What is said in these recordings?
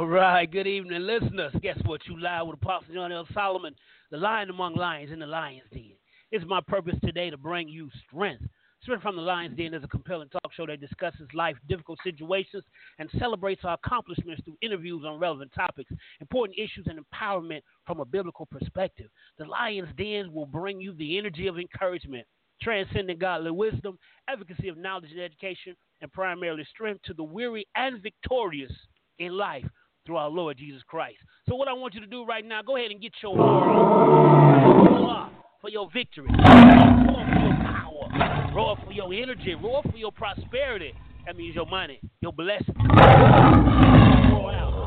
All right, good evening, listeners. Guess what? You live with Apostle John L. Solomon, the lion among lions in the lion's den. It's my purpose today to bring you strength. Strength from the Lion's Den is a compelling talk show that discusses life difficult situations and celebrates our accomplishments through interviews on relevant topics, important issues, and empowerment from a biblical perspective. The Lion's Den will bring you the energy of encouragement, transcendent godly wisdom, advocacy of knowledge and education, and primarily strength to the weary and victorious in life through our Lord Jesus Christ. So, what I want you to do right now, go ahead and get your roar for your victory, roar for your power, roar for your energy, roar for your prosperity. That means your money, your blessing. Roar out.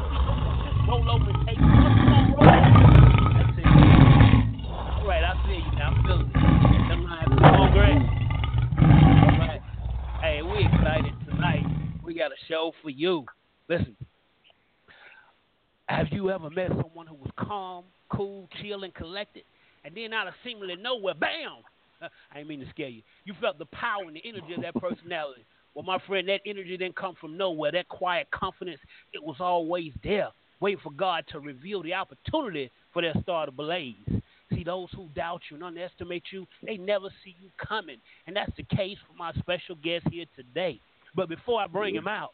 Roll over and take roll. That's it. All right, I feel you now. I'm feeling it. Them lines are great. All right. Hey, we excited tonight. We got a show for you. Listen, have you ever met someone who was calm, cool, chill, and collected, and then out of seemingly nowhere, bam! I didn't mean to scare you. You felt the power and the energy of that personality. Well, my friend, that energy didn't come from nowhere. That quiet confidence, it was always there, waiting for God to reveal the opportunity for their star to blaze. See, those who doubt you and underestimate you, they never see you coming. And that's the case for my special guest here today. But before I bring him out,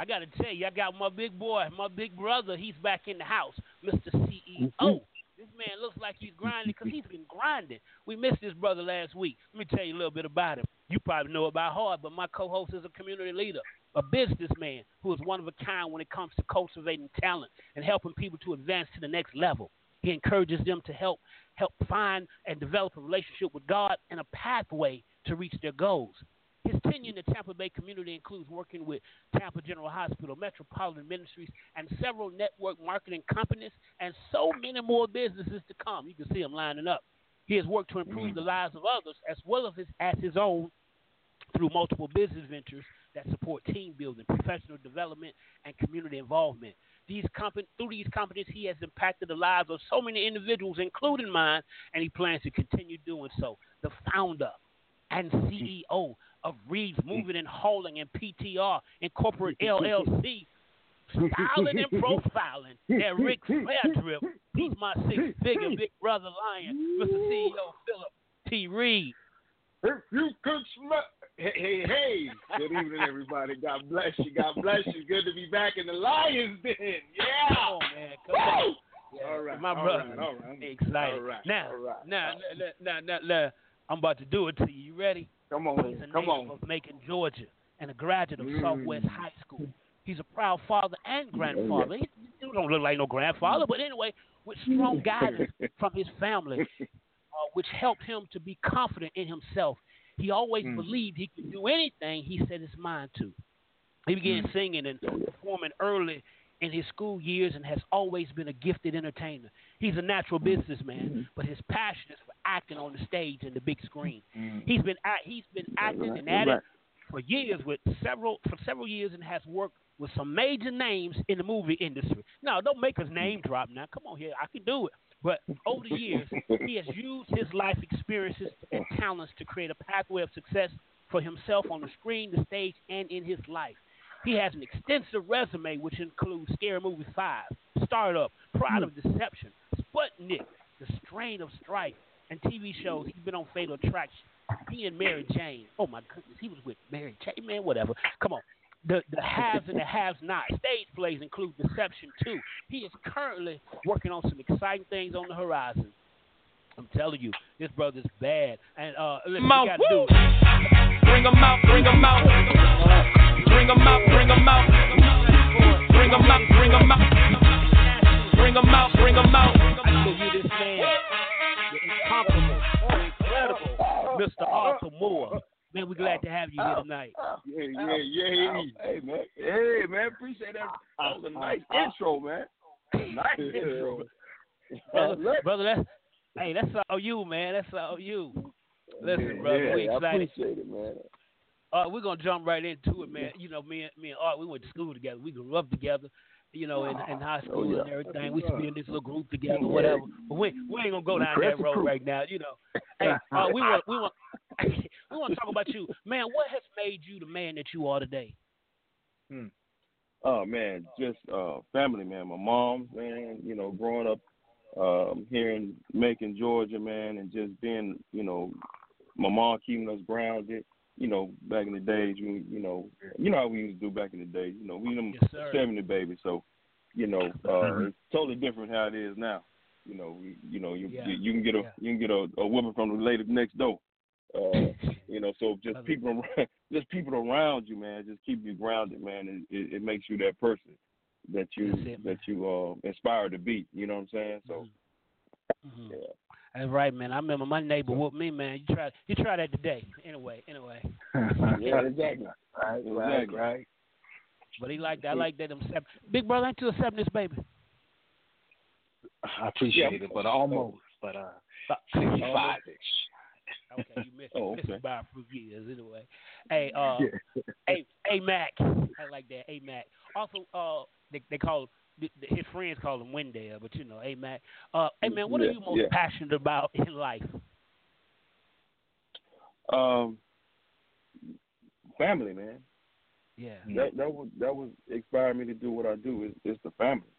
I got to tell you, I got my big boy, my big brother. He's back in the house, Mr. CEO. Mm-hmm. This man looks like he's grinding because he's been grinding. We missed this brother last week. Let me tell you a little bit about him. You probably know about Hard, but my co-host is a community leader, a businessman who is one of a kind when it comes to cultivating talent and helping people to advance to the next level. He encourages them to help help find and develop a relationship with God and a pathway to reach their goals. His tenure in the Tampa Bay community includes working with Tampa General Hospital, Metropolitan Ministries, and several network marketing companies, and so many more businesses to come. You can see him lining up. He has worked to improve mm-hmm. the lives of others as well as his, as his own through multiple business ventures that support team building, professional development, and community involvement. These company, through these companies, he has impacted the lives of so many individuals, including mine, and he plans to continue doing so. The founder and mm-hmm. CEO of Reeves Moving and Hauling and PTR Incorporate LLC, styling and profiling. That Ric Flair drip, he's my six-figure big brother lion, Mr. CEO Phillip T. Reid. If you could smell. Hey, hey, hey. Good evening, everybody. God bless you. God bless you. Good to be back in the Lions Den. Yeah. Come on, man. Come on. Yeah, All right. my all brother. right, all right. Excited. All right. Now, all right. now, now, now, now, now, I'm about to do it to you. You ready? Come He's a Come native on. of Macon, Georgia, and a graduate of Mm. Southwest High School. He's a proud father and grandfather. He, he don't look like no grandfather, but anyway, with strong guidance from his family, uh, which helped him to be confident in himself. He always Mm. believed he could do anything he set his mind to. He began Mm. singing and performing early in his school years and has always been a gifted entertainer. He's a natural businessman, but his passion is for acting on the stage and the big screen. Mm-hmm. He's been act- he's been acting and at it for years with several for several years and has worked with some major names in the movie industry. Now, don't make his name drop now. Come on here, I can do it. But over the years, he has used his life experiences and talents to create a pathway of success for himself on the screen, the stage, and in his life. He has an extensive resume, which includes Scary Movie 5, Startup, Pride hmm. of Deception, Sputnik, The Strain of Strife, and TV shows. He's been on Fatal Attraction. Being Mary Jane. Oh, my goodness. He was with Mary Jane, man, whatever. Come on. The, the haves and the haves not. Stage plays include Deception 2. He is currently working on some exciting things on the horizon. I'm telling you, this brother's bad. And uh, listen, Mouth, we got to do woo! it. Bring 'em out, bring 'em out. Bring 'em out, bring 'em out. Bring 'em out, bring 'em out. Bring 'em out, bring 'em out. I tell you, this man, incomparable, incredible, Mr. Arthur Moore. Man, we're glad to have you here tonight. Yeah, yeah, yeah. Hey man, hey man, appreciate that. That was a nice intro, man. Nice intro. Brother, brother, that's hey, that's all you, man. That's all you. Listen, brother, yeah, we I appreciate it, man. Uh, we're gonna jump right into it, man. You know, me and me and Art, we went to school together. We grew up together. You know, in, in high school Oh, yeah. and everything. We used to be in this little group together, whatever. But we we ain't gonna go down that road crew. right now. You know, hey, uh, we want we want we want to talk about you, man. What has made you the man that you are today? Oh man, just uh family, man. My mom, man. You know, growing up um here in Macon, Georgia, man, and just being, you know, my mom keeping us grounded. You know, back in the days, we, you know, you know how we used to do back in the day. You know, we them Yes, sir. seventy babies, so you know, uh, it's totally different how it is now. You know, we, you know, you Yeah. you, you can get a Yeah. you can get a, a woman from the lady next door. Uh, you know, so just Love people around, just people around you, man, just keep you grounded, man. and It, it makes you that person that you it, that you uh inspired to be. You know what I'm saying? So Mhm. yeah. That's right, man. I remember my neighbor whooped me, man. You try you try that today. Anyway, anyway. yeah, exactly. Right, Exactly. right. But he liked I like that them seven. Big brother ain't you accepting this baby? I appreciate Yeah. it, but almost. But uh, 65 ish. Okay, you missed, Oh, missed okay. it by a few years anyway. Hey, uh, Yeah. hey, hey, Mac. I like that. Hey, Mac. Also, uh, they, they call th- th- his friends call him Wendell, but you know, hey, Mac. Uh, hey, man, what are you most yeah. passionate about in life? Um, family, man. Yeah. That that was that was inspired me to do what I do. Is it's the family.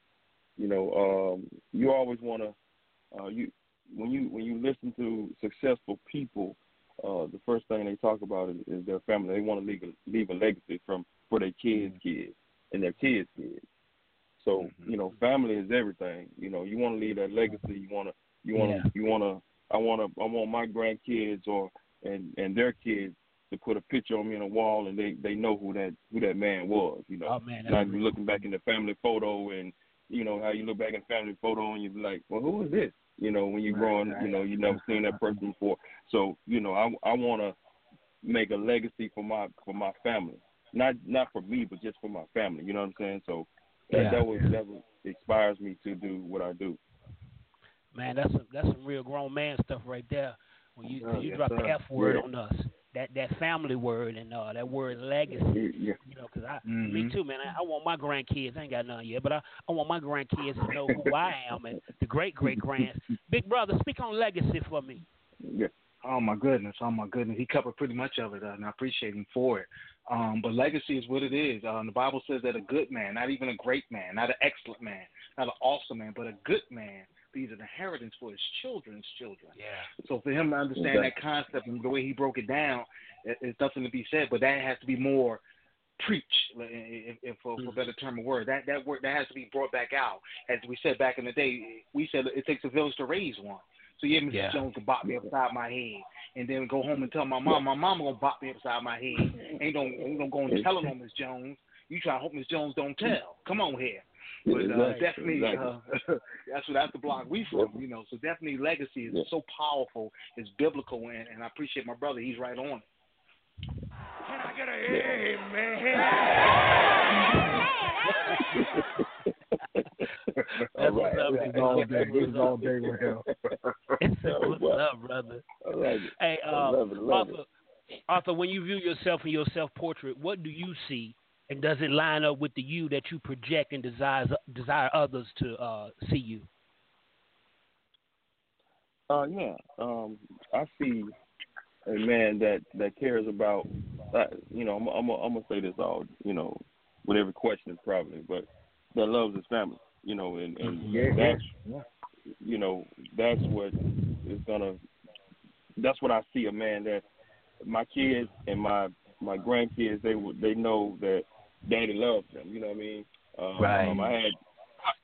You know, um, you always want to uh, you when you when you listen to successful people, uh, the first thing they talk about is, is their family. They want to leave a, leave a legacy from for their kids' kids and their kids' kids. So you know, family is everything. You know, you want to leave that legacy. You want to you want to Yeah. you want to I want to I want my grandkids or and and their kids to put a picture on me on a wall and they they know who that who that man was. You know, Oh man, now you're looking back in the family photo and you know how you look back in the family photo and you're like, well, who is this? You know, when you're growing, you know, you never seen that person before. So you know, I I want to make a legacy for my for my family, not not for me, but just for my family. You know what I'm saying? So that, Yeah. that was that was inspires me to do what I do. man, that's some that's some real grown man stuff right there. When you when Oh, you yes, drop the. F word Yeah. on us, that that family word and uh, that word legacy. Yeah. You know, 'cause I, me Mhm. too, man. I, I want my grandkids. I ain't got none yet, but I, I want my grandkids to know who I am and the great great grands. Big brother, speak on legacy for me. Yeah. Oh my goodness, oh my goodness. He covered pretty much of it, uh, and I appreciate him for it. Um, but legacy is what it is. Um, the Bible says that a good man, not even a great man, not an excellent man, not an awesome man, but a good man leaves an inheritance for his children's children. Yeah. So for him to understand that concept and the way he broke it down, it, it's nothing to be said. But that has to be more preached, like, if, if for, for a better term of word. That that word that has to be brought back out. As we said back in the day, we said it takes a village to raise one. So yeah, Mrs. Yeah. Jones to bop me upside my head, and then go home and tell my mom, my mom gonna bop me upside my head. Ain't gonna ain't gonna go and tell it on Miss Jones. You try to hope Miss Jones don't tell. Come on here. But uh, Exactly, definitely, exactly. uh, that's what that's the block we from, you know. So definitely, legacy is Yeah. so powerful, it's biblical, and, and I appreciate my brother. He's right on it. Can I get a All right, up, all day, it's all day with him. What's well. up, brother? Hey, uh, love it, love Arthur, Arthur, when you view yourself in your self-portrait, what do you see, and does it line up with the you that you project and desires desire others to uh, see you? Uh, yeah. Um, I see a man that that cares about. Uh, you know, I'm I'm I'm gonna say this all. You know, with every question probably, but that loves his family. You know, and and Yeah, yeah, that's yeah. you know that's what is gonna. That's what I see a man that my kids and my my grandkids they they know that daddy loves them. You know what I mean? Um, Right. Um, I had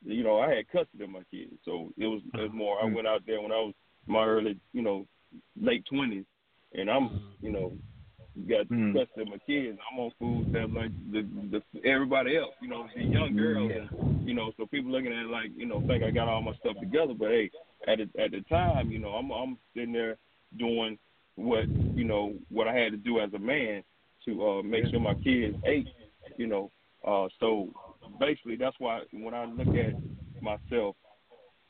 you know I had custody of my kids, so it was it was more. I went out there when I was my early you know late twenties, and I'm you know got Mm. custody of my kids. I'm on food stamps like the, the everybody else. You know, the young girls, and, you know, so people looking at it like you know think I got all my stuff together, but hey, at the, at the time, you know, I'm I'm sitting there doing what you know what I had to do as a man to uh, make sure my kids ate. You know, uh, so basically that's why when I look at myself,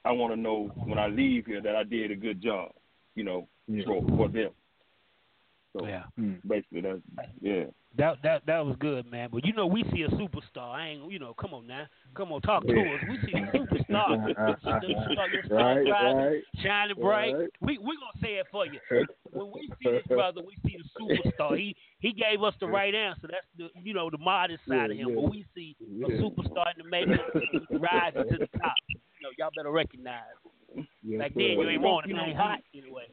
I want to know when I leave here that I did a good job. You know, Yeah. for for them. So Yeah. Mm. basically that's yeah. That that that was good, man. But you know, we see a superstar. I ain't, you know, come on now, come on, talk to us. We see a superstar, the star, your star Right, rising, right. shining bright. Right. We we gonna say it for you. When we see this brother, we see the superstar. He he gave us the right answer. That's the you know the modest side of him. Yeah, But we see Yeah. a superstar in the making, rising to the top. You know, y'all better recognize. Yes, Back sir. then, you ain't you know- want it. you ain't hot anyway.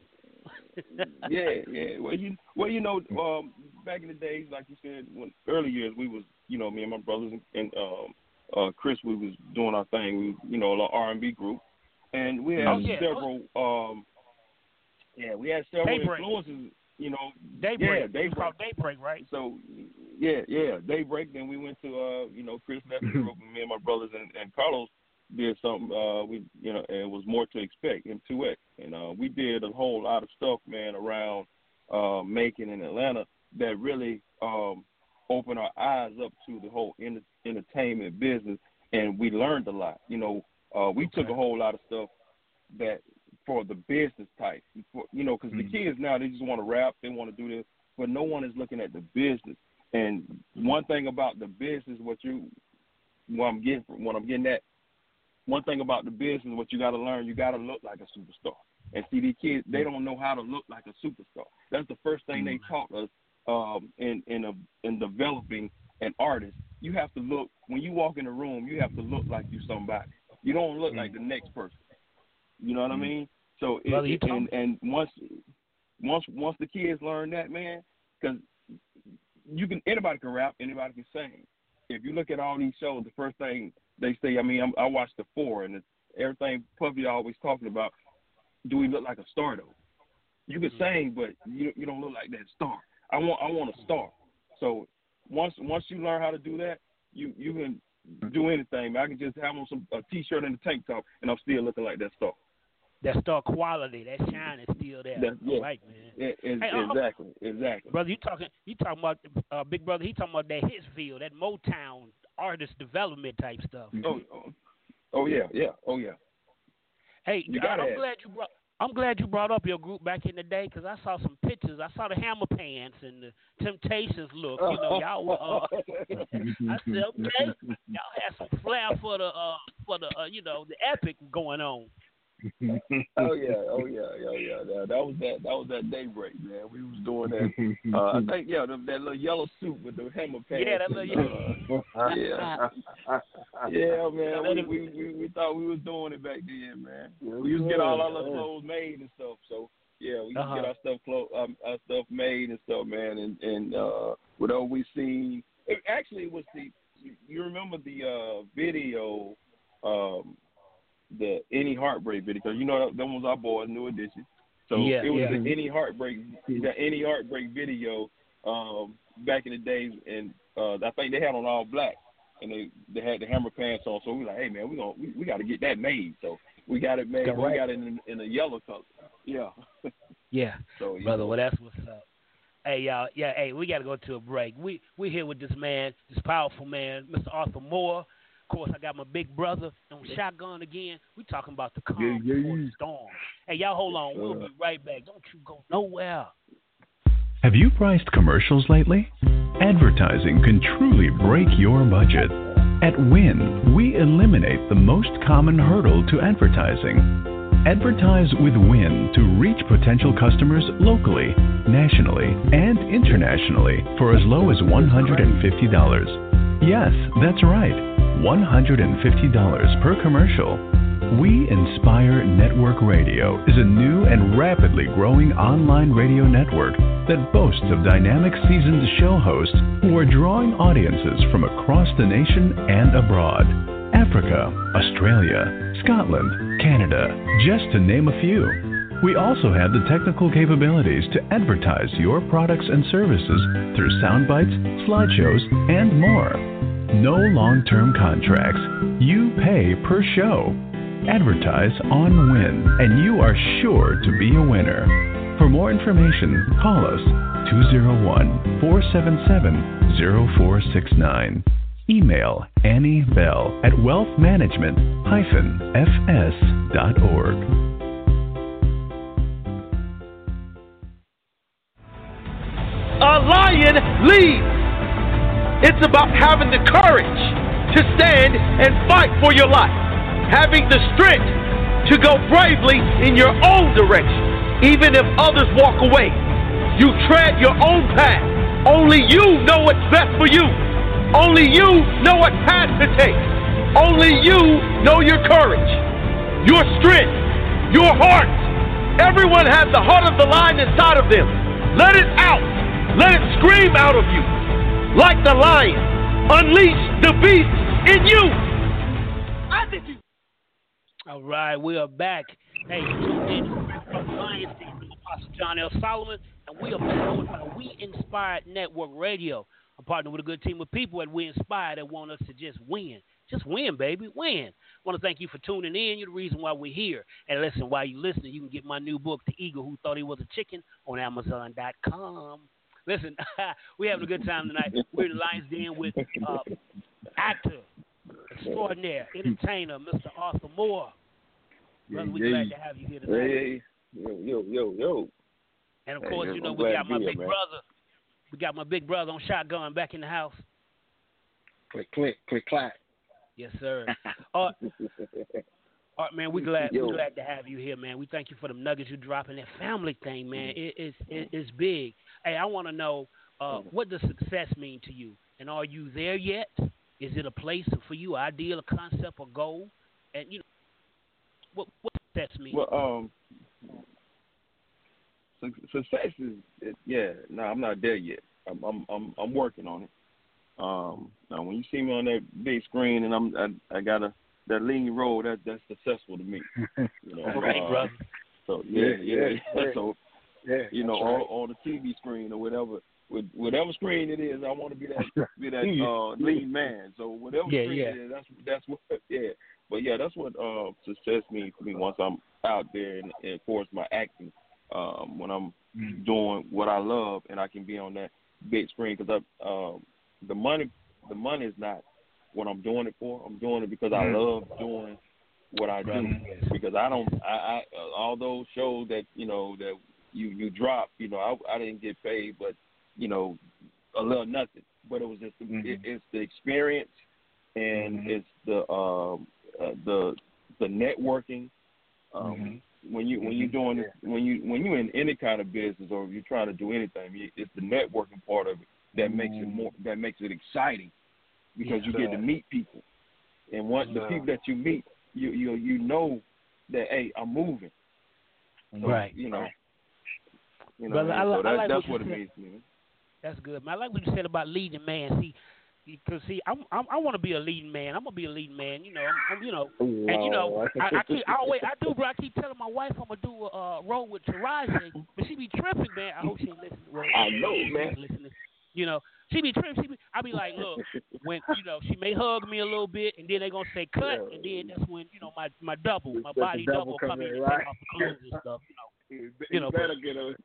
Yeah, yeah. Well, you well, you know, um, back in the days, like you said, when early years, we was, you know, me and my brothers and, and um, uh, Chris, we was doing our thing. We, you know, a little R and B group, and we had Oh, yeah. several. Um, yeah, we had several Daybreak. influences. You know, Daybreak. Yeah, Daybreak. called Daybreak, right? So yeah, yeah, Daybreak. Then we went to uh, you know, Chris left the group, and me and my brothers and, and Carlos did something. Uh, we you know, and it was more to expect in two X, and uh, we did a whole lot of stuff, man, around uh, Macon and Atlanta that really um, opened our eyes up to the whole enter- entertainment business, and we learned a lot. You know, uh, we took a whole lot of stuff that for the business type, for, you know, because the kids now they just want to rap, they want to do this, but no one is looking at the business. And one thing about the business, what you, what I'm getting, from, what I'm getting at, one thing about the business, what you got to learn, you got to look like a superstar. And see, these kids, they don't know how to look like a superstar. That's the first thing they mm-hmm. taught us um, in in a, in developing an artist. You have to look when you walk in the room. You have to look like you somebody. You don't look like the mm-hmm. next person. You know what I mm-hmm. mean? So it, you it- and and once once once the kids learn that, man, because you can anybody can rap, anybody can sing. If you look at all these shows, the first thing they say, I mean, I'm, I watched the four, and it's, everything Puffy always talking about. Do we look like a star though? You can sing, but you you don't look like that star. I want I want a star. So once once you learn how to do that, you you can do anything. Man. I can just have on some a t-shirt and a tank top, and I'm still looking like that star. That star quality, that shine is still there. That- yeah. Right, man. It, it, Hey, uh, exactly, exactly. Brother, you talking you talking about uh, big brother, he talking about that Hitsville, that Motown artist development type stuff. Oh, oh, oh yeah, yeah, oh yeah. Hey, You I'm have- glad you brought I'm glad you brought up your group back in the day because I saw some pictures. I saw the Hammer Pants and the Temptations look. You know, y'all were. Uh, I said, okay, y'all had some flair for the uh, for the uh, you know the epic going on. Oh yeah, oh yeah, oh yeah. That, that was that. That was that daybreak, man. We was doing that. Uh, I think yeah, the, that little yellow suit with the hammer pants. Yeah, that little uh, yeah, yeah, man. We, we we we thought we was doing it back then, man. We used to get all our little clothes made and stuff. So yeah, we used Uh-huh. to get our stuff clo- um, our stuff made and stuff, man. And and uh, whatever we seen, it, actually it was the. You remember the uh, video, um, the any heartbreak video? Because you know that, was our boy, New Edition. So Yeah, it was yeah. the any heartbreak, the any heartbreak video um, back in the days, and uh, I think they had on all black, and they they had the hammer pants on. So we were like, hey man, we gonna we, we got to get that made. So we got it made. Correct. We got it in in a yellow color. Yeah. Yeah, So brother. know, Well, that's what's up. Hey y'all, yeah. Hey, we got to go to a break. We we here with this man, this powerful man, Mr. Arthur Moore. Of course, I got my big brother on shotgun again. We talking about the calm Yeah, yeah, yeah. storm. Hey, y'all, hold on. We'll be right back. Don't you go nowhere. Have you priced commercials lately? Advertising can truly break your budget. At Win, we eliminate the most common hurdle to advertising. Advertise with Win to reach potential customers locally, nationally, and internationally for as low as $150. Yes, that's right. $150 per commercial. We Inspire Network Radio is a new and rapidly growing online radio network that boasts of dynamic seasoned show hosts who are drawing audiences from across the nation and abroad. Africa, Australia, Scotland, Canada, just to name a few. We also have the technical capabilities to advertise your products and services through sound bites, slideshows, and more. No long term contracts. You pay per show. Advertise on Win, and you are sure to be a winner. For more information, call us 201 477 0469. Email Annie Bell at wealthmanagement-fs.org. A lion leads. It's about having the courage to stand and fight for your life, having the strength to go bravely in your own direction, even if others walk away. You tread your own path. Only you know what's best for you. Only you know what path to take. Only you know your courage, your strength, your heart. Everyone has the heart of the lion inside of them. Let it out. Let it scream out of you. Like the lion. Unleash the beast in you. All right, we are back. Hey, tuned in from Apostle John L. Solomon, and we are powered by We Inspired Network Radio. I'm partnered with a good team of people at We Inspired that want us to just win. Just win, baby, win. I want to thank you for tuning in. You're the reason why we're here. And listen, while you're listening, you can get my new book, The Eagle Who Thought He Was a Chicken, on Amazon.com. Listen, we're having a good time tonight. We're in the Lions Den with uh, actor, extraordinaire, entertainer, Mr. Arthur Moore. Brother, we're glad to have you here tonight. Hey, yo, yo, yo, yo. And of Hey, course, I'm you know, glad we got my here, big man. brother. We got my big brother on shotgun back in the house. Click, click, click, clack. Yes, sir. Man, we glad Yo. we glad to have you here, man. We thank you for the nuggets you dropping. That family thing, man, it, it's it, it's big. Hey, I want to know uh, what does success mean to you, and are you there yet? Is it a place for you, ideal, a concept, a goal? And you know, what what success mean? Well, um, success is, it, yeah. No, I'm not there yet. I'm, I'm, I'm, I'm working on it. Um, now when you see me on that big screen and I'm, I, I got a that lean role, that that's successful to me. You know, All right, uh, brother. So yeah, Yeah, yeah. yeah. So Yeah, you know, that's on, on the TV screen or whatever, with whatever screen it is, I want to be that be that uh, lean man. So whatever Yeah, screen yeah. it is, that's that's what yeah. But yeah, that's what uh, success means to me once I'm out there and, and of course my acting. Um, when I'm doing what I love and I can be on that big screen because I um, the money the money is not what I'm doing it for. I'm doing it because I mm-hmm. love doing what I do. Mm-hmm. Because I don't I, I all those shows that you know that you you drop you know I I didn't get paid but you know a little nothing. But it was just the, it, mm-hmm. it's the experience and it's the um uh, the the networking. Um when you when you're doing this when you when you're in any kind of business or you're trying to do anything it's the networking part of it that makes it more that makes it exciting because you get to meet people and once the people that you meet you you you know that hey I'm moving so, Right. you know you know Brother, I so li- I that, like that's what what you it said. means to me That's good, man. I like what you said about leading man. See, because see, I'm, I'm I want to be a leading man. I'm gonna be a leading man. You know, I'm, I'm you know, and you know, I, I keep I always I do, bro. I keep telling my wife I'm gonna do a uh, role with Taraji, but she be tripping, man. I hope she ain't listening. Well, I know, man. Listening. You know, she be trim. She be. I be like, look, when you know she may hug me a little bit, and then they gonna say cut, Yeah. and then that's when you know my my double, my That's body double double come in in, and take off the clothes and stuff. You know, You You know, better get a.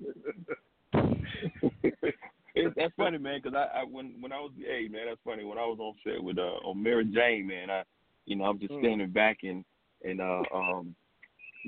it, that's funny, man. Because I, I when when I was hey man, that's funny. When I was on set with uh on Mary Jane, man, I you know I'm just Mm. standing back and and uh um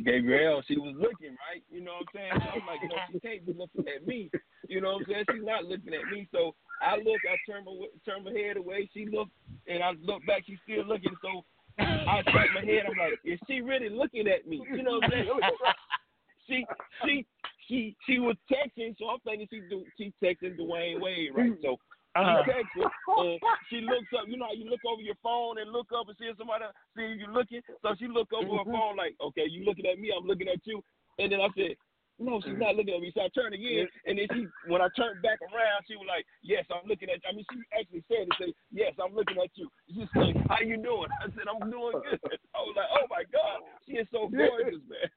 Gabrielle, she was looking right. You know what I'm saying? So I'm like, no, she can't be looking at me. You know what I'm saying? She's not looking at me. So I look, I turn my turn my head away. She looked, and I look back. She's still looking. So I scratch my head. I'm like, is she really looking at me? You know what I'm saying? she she she she was texting, so I'm thinking she do she texting Dwyane Wade, right? So Uh-huh. she texting, and she looks up. You know how you look over your phone and look up and see if somebody see you looking. So she look over her phone like, okay, you looking at me, I'm looking at you. And then I said, no, she's not looking at me. So I turned again, and then she, when I turned back around, she was like, yes, I'm looking at. you. I mean, she actually said it. Say, yes, I'm looking at you. She said, how you doing? I said, I'm doing good. I was like, oh my god, she is so gorgeous, man.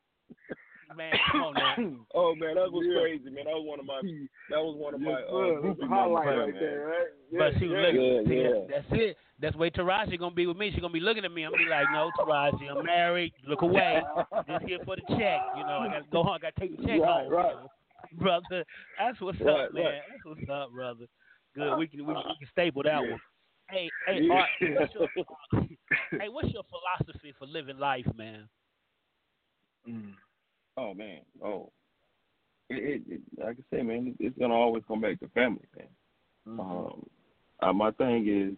man, come on now. Oh man, that was Yeah. crazy, man. That was one of my that was one of my Yes, uh, sir. groupie highlight right man. there, right? But she was looking. Yeah, see, yeah. That's it. That's where Taraji gonna be with me. She gonna be looking at me. I'm gonna be like, no, Taraji, I'm married. Look away. Just here for the check. You know, I gotta go home. I gotta take the check Right, home. right. Brother, that's what's Right, up, man. right. That's what's up, brother. Good. We can we, can- we can staple that Yeah. one. Hey, hey, Yeah. Art, what's your, hey, what's your philosophy for living life, man? Mm. Oh man, oh, it, it, like I say, man, it's gonna always come back to family, man. Mm-hmm. Um, my thing is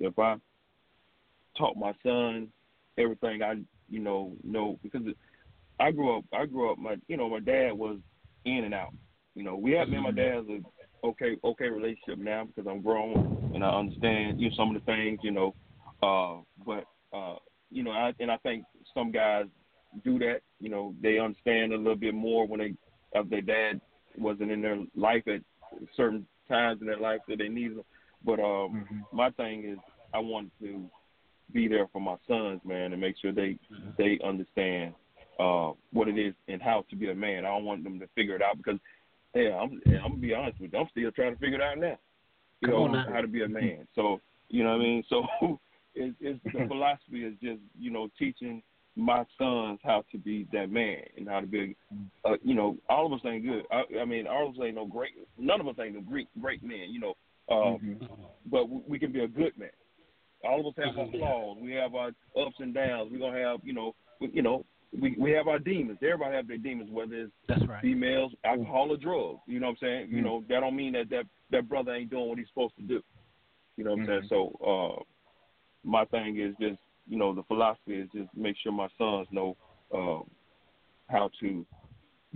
if I taught my son everything I you know know because I grew up I grew up my you know my dad was in and out. You know we have me and my dad's a okay okay relationship now because I'm grown and I understand you know some of the things you know. Uh, but uh, you know I and I think some guys do that. You know they understand a little bit more when they if their dad wasn't in their life at certain times in their life that they needed them. But um, my thing is, I want to be there for my sons, man, and make sure they they understand uh, what it is and how to be a man. I don't want them to figure it out because, yeah, I'm I'm gonna be honest with you, I'm still trying to figure it out now. You Come know on now. how to be a man. So you know what I mean. So it's, it's the philosophy is just you know teaching my sons how to be that man and how to be, uh, you know, all of us ain't good. I, I mean, all of us ain't no great. None of us ain't no great great men, you know. Uh, But we, we can be a good man. All of us have our flaws. We have our ups and downs. We're gonna have, you know, we, you know, we we have our demons. Everybody have their demons, whether it's That's right. females, alcohol, or drugs. You know what I'm saying? You know, that don't mean that that that brother ain't doing what he's supposed to do. You know what I'm saying? So, uh, my thing is just, you know, the philosophy is just make sure my sons know uh, how to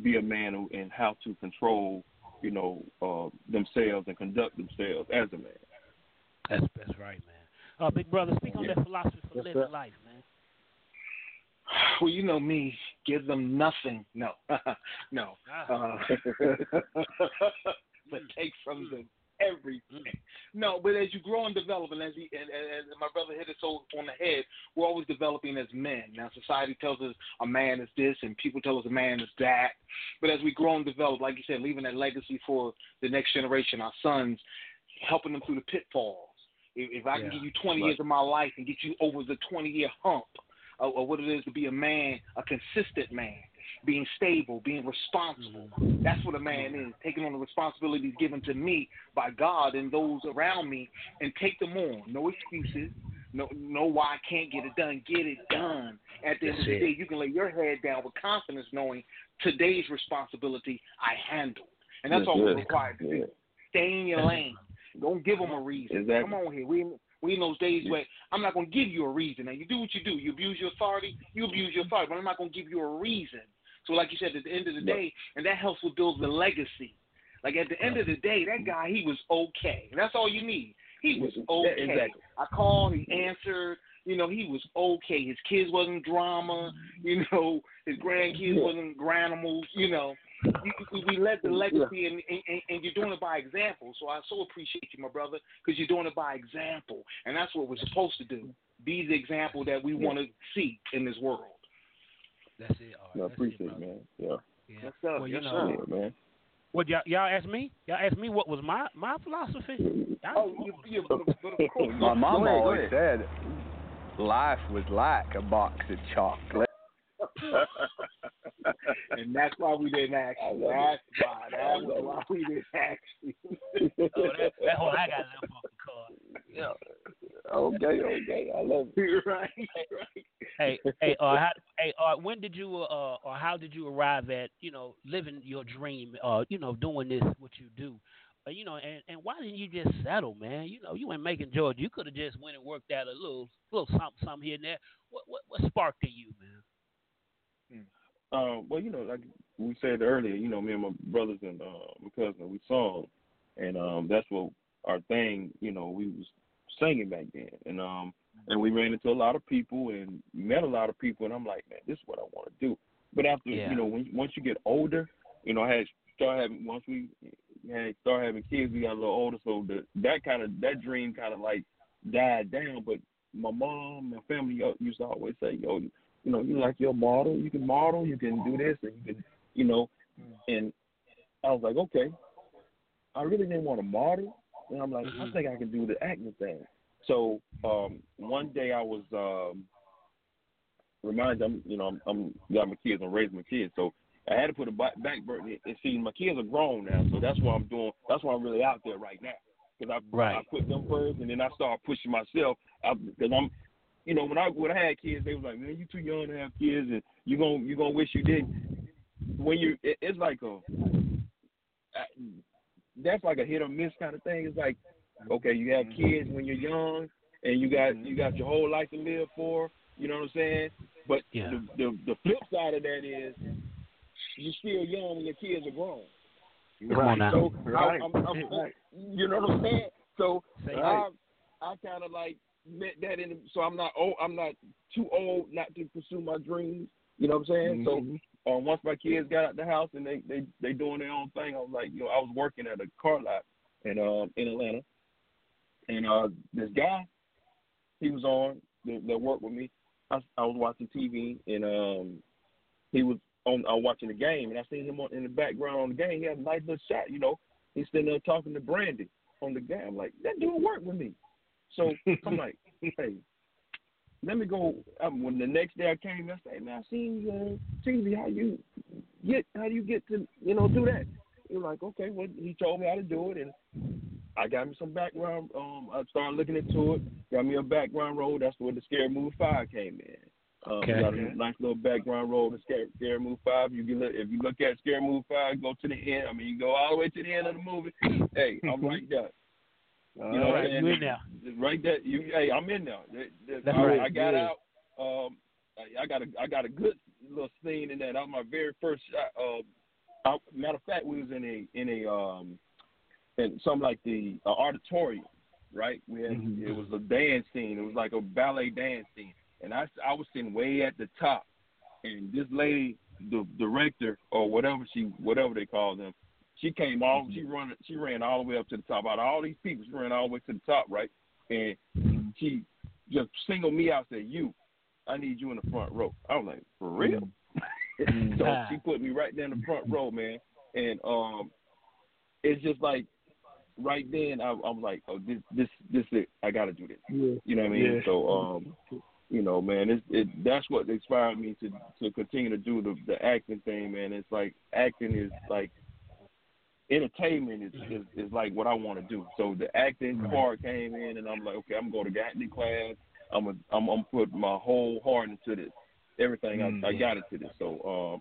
be a man and- and how to control, you know, uh, themselves and conduct themselves as a man. That's that's right, man. Uh, big brother, speak on Yeah. that philosophy for Yes, living sir. life, man. Well, you know me, give them nothing. No, no. Uh, but take from them everything. No, but as you grow and develop, and as, he, and, and, and my brother hit it so on the head, we're always developing as men. Now, society tells us a man is this, and people tell us a man is that. But as we grow and develop, like you said, leaving that legacy for the next generation, our sons, helping them through the pitfalls. If, if I can give you 20 Right. years of my life and get you over the 20 year hump of, of what it is to be a man, a consistent man, being stable, being responsible. That's what a man is, taking on the responsibilities given to me by God and those around me and take them on. No excuses. No, no why I can't get it done. Get it done. At the end of the day, you can lay your head down with confidence knowing today's responsibility I handled. And that's That's all we're required to do. Stay in your lane. Don't give them a reason. Exactly. Come on here. We we in those days where I'm not going to give you a reason. Now you do what you do. You abuse your authority. You abuse your authority. But I'm not going to give you a reason. So like you said, at the end of the day, and that helps with build the legacy. Like at the end of the day, that guy he was okay. That's all you need. He was okay. exactly. I called. He answered. You know, he was okay. His kids wasn't drama. You know, his grandkids Yeah. wasn't granimals. You know, you, we- we led the legacy, and, and, and you're doing it by example. So I so appreciate you, my brother, because you're doing it by example, and that's what we're supposed to do. Be the example that we want to see in this world. That's it. Art. I appreciate it, it, man. Yeah. Yeah. Yes, sir. Well, you Yes, know, sir. Man. What y'all, y'all asked me? Y'all asked me what was my my philosophy? Oh, you, you, but, but of course. My mom Go ahead, go always ahead. said life was like a box of chocolate. and that's why we didn't ask you. That's it. why. That was why we didn't ask you. Oh, that, that whole I got left off the card. Yeah. Okay, okay. I love it. right, right. Hey, hey, uh, how, hey, uh, when did you, uh, or how did you arrive at, you know, living your dream, uh, you know, doing this, what you do, uh, you know, and, and why didn't you just settle, man? You know, you ain't making Georgia. You could have just went and worked out a little, little something, something here and there. What, what, what sparked in you, man? Um, well, you know, like we said earlier, you know, me and my brothers and uh, my cousin, we sung, and um, that's what our thing, you know, we was singing back then, and um, and we ran into a lot of people and met a lot of people, and I'm like, man, this is what I want to do. But after, Yeah. you know, when once you get older, you know, I had start having once we had start having kids, we got a little older, so the that kind of that dream kind of like died down. But my mom, my family used to always say, yo, you know, you like your model, you can model, you can do this, and you can, you know, and I was like, okay. I really didn't want to model, and I'm like, I think I can do the acting thing. So um, one day I was um, reminded, I'm, you know, I'm, I'm got my kids, I'm raising my kids, so I had to put a back back burner. And see, my kids are grown now, so that's why I'm doing. That's why I'm really out there right now, because I Right. I put them first, and then I start pushing myself because I'm you know, when I when I had kids, they was like, "Man, you too young to have kids, and you gonna you gonna wish you didn't." When you, it, it's like a, that's like a hit or miss kind of thing. It's like, okay, you have mm-hmm. kids when you're young, and you got you got mm-hmm. your whole life to live for. You know what I'm saying? But Yeah. the, the the flip side of that is, you're still young when your kids are grown. Now. So Right. I, I'm, I'm, you know what I'm saying? So Say I, I kind of like met that in. So I'm not old. I'm not too old not to pursue my dreams. You know what I'm saying? Mhm. So um, once my kids got out the house and they they they doing their own thing, I was like, you know, I was working at a car lot in um in Atlanta, and uh this guy, he was on that, that worked with me. I, I was watching TV and um he was on. I was watching the game and I seen him on, in the background on the game. He had a nice little shot, you know. He's sitting there talking to Brandy on the game. I'm like, that dude worked with me. So I'm like, hey, let me go. Um, when the next day I came, I said, man, I seen uh, TV. How you get? How do you get to you know do that? He was like, okay. Well, he told me how to do it, and I got me some background. Um, I started looking into it. Got me a background role. That's where the Scary Movie Five came in. Um, Okay. Got a nice little background role to Scary, Scary Movie Five. You can look, if you look at Scary Movie Five, go to the end. I mean, you go all the way to the end of the movie. hey, I'm right there. You know Right, I'm you in there. Right there. You, hey, I'm in there. The- the- That's I, right. I got Good. out. Um, I, I got a I got a good little scene in that. That was my very first shot. Uh, I, matter of fact, we was in a in a um in something like the uh, auditorium, right? We had Mhm. it was a dance scene. It was like a ballet dance scene, and I I was sitting way at the top, and this lady, the director or whatever she whatever they call them, she came all she run she ran all the way up to the top. Out of all these people, she ran all the way to the top, right? And she just singled me out. Said, "You, I need you in the front row." I was like, "For real?" so Ah. she put me right there in the front row, man. And um, it's just like right then I, I was like, "Oh, this this this it. I got to do this." Yeah. You know what I mean? Yeah. So um, you know, man, it's it that's what inspired me to to continue to do the the acting thing, man. It's like acting is like entertainment is is, is like what I want to do. So the acting part came in, and I'm like, okay, I'm going to the acting class. I'm a, I'm I'm put my whole heart into this. Everything I, I got into this. So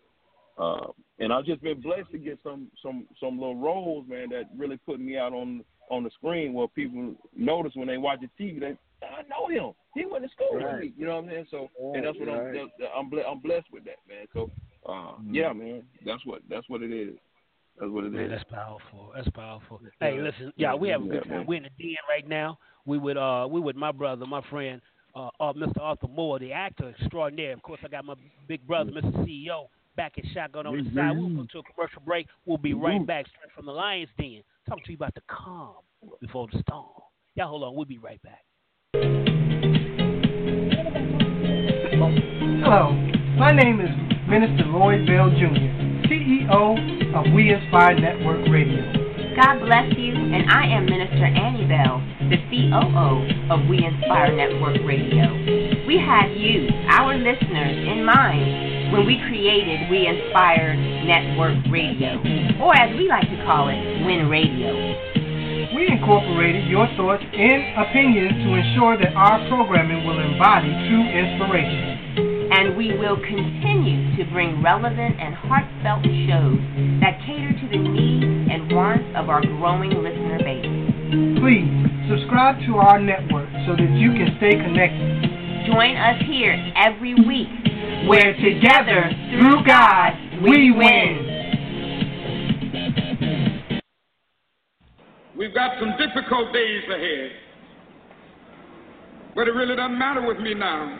um, uh, and I've just been blessed to get some some some little roles, man, that really put me out on on the screen where people notice when they watch the TV. They I know him. He went to school with me. You know what I'm saying? So and that's what I'm Right. I'm ble- I'm blessed with that, man. So uh, yeah, man, that's what that's what it is. That's what it Man, is. that's powerful. That's powerful. Hey, listen, yeah, we have a good Yeah, time. man. We're in the den right now. We with uh, we with my brother, my friend, uh, uh, Mr. Arthur Moore, the actor extraordinaire. Of course, I got my big brother, Mr. CEO, back in shotgun on the side. We'll go to a commercial break. We'll be right back, straight from the Lions Den, talking to you about the calm before the storm. Y'all hold on. We'll be right back. Hello, my name is Minister Lloyd Bell Jr., CEO of We Inspire Network Radio. God bless you, and I am Minister Annie Bell, the COO of We Inspire Network Radio. We had you, our listeners, in mind when we created We Inspire Network Radio, or as we like to call it, WIN Radio. We incorporated your thoughts and opinions to ensure that our programming will embody true inspiration. And we will continue to bring relevant and heartfelt shows that cater to the needs and wants of our growing listener base. Please subscribe to our network so that you can stay connected. Join us here every week where together, through God, we win. We've got some difficult days ahead. But it really doesn't matter with me now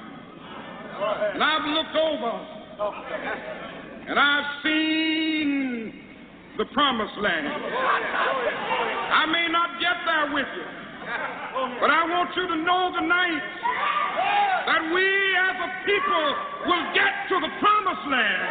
And I've looked over and I've seen the promised land. I may not get there with you, but I want you to know tonight that we as a people will get to the promised land.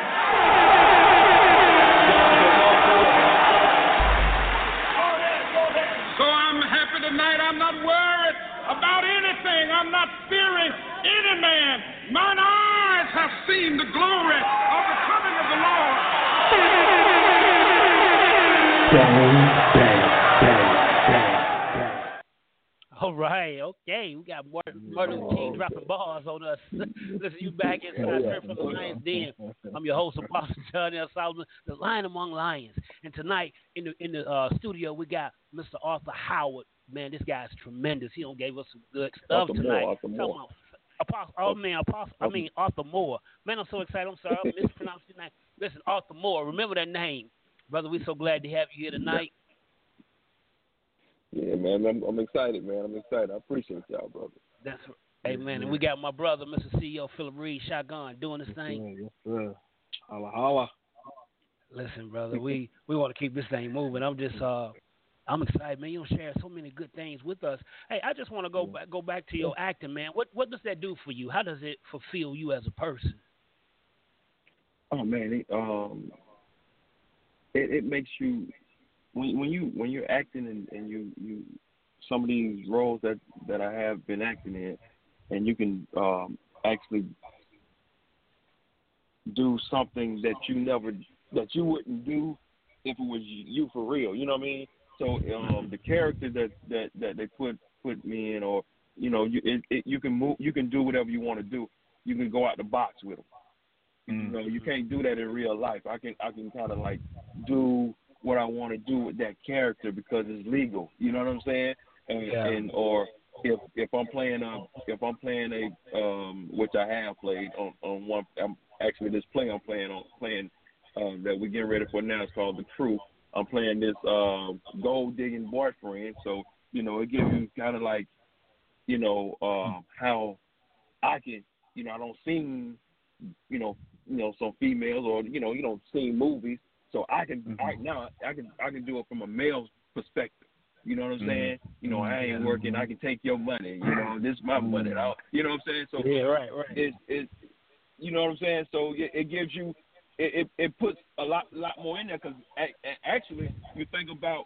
So I'm happy tonight. I'm not worried about anything. I'm not fearing any man. Mine eyes have seen the glory of the coming of the Lord. Bang, bang, bang, All right, okay. We got Martin, Martin Luther King dropping bars on us. Listen, you back inside here from the Lions Den. I'm your host, Apostle John L. Solomon, the Lion Among Lions. And tonight in the in the uh, studio, we got Mr. Arthur Howard. Man, this guy's tremendous. He don't gave us some good stuff Arthur tonight. Moore, Arthur Moore. Talking about Apostle, oh man, Apostle, I mean Arthur Moore. Man, I'm so excited. I'm sorry, I mispronounced your name. Listen, Arthur Moore. Remember that name, brother. We're so glad to have you here tonight. Yeah, man, I'm, I'm excited, man. I'm excited. I appreciate y'all, brother. That's right. Amen. And we got my brother, Mr. CEO Phillip Reid, shotgun, doing this thing. Yes, sir. Holla, holla. Listen, brother, we we want to keep this thing moving. I'm just uh I'm excited, man. You don't share so many good things with us. Hey, I just want to go back go back to your acting, man. What what does that do for you? How does it fulfill you as a person? Oh man, it, um, it, it makes you when when you when you're acting and, and you you some of these roles that that I have been acting in, and you can um, actually do something that you never that you wouldn't do if it was you for real. You know what I mean? So um, the character that that that they put put me in, or you know, you it, it, you can move, you can do whatever you want to do. You can go out the box with them. You know, you can't do that in real life. I can I can kind of like do what I want to do with that character because it's legal. You know what I'm saying? And, Yeah. and or if if I'm playing a if I'm playing a um which I have played on on one I'm actually this play I'm playing on playing um that we're getting ready for now is called The Crew. I'm playing this um gold digging boyfriend, so you know it gives you kind of like you know um how I can you know I don't sing you know you know some females or you know you don't see movies so I can right now I can I can do it from a male's perspective. You know what I'm Mhm. saying? You know, I ain't working. I can take your money. You know, this is my money. I, you know what I'm saying? So Yeah, right, right. It it you know what I'm saying? So it, it gives you it, it it puts a lot lot more in there because actually you think about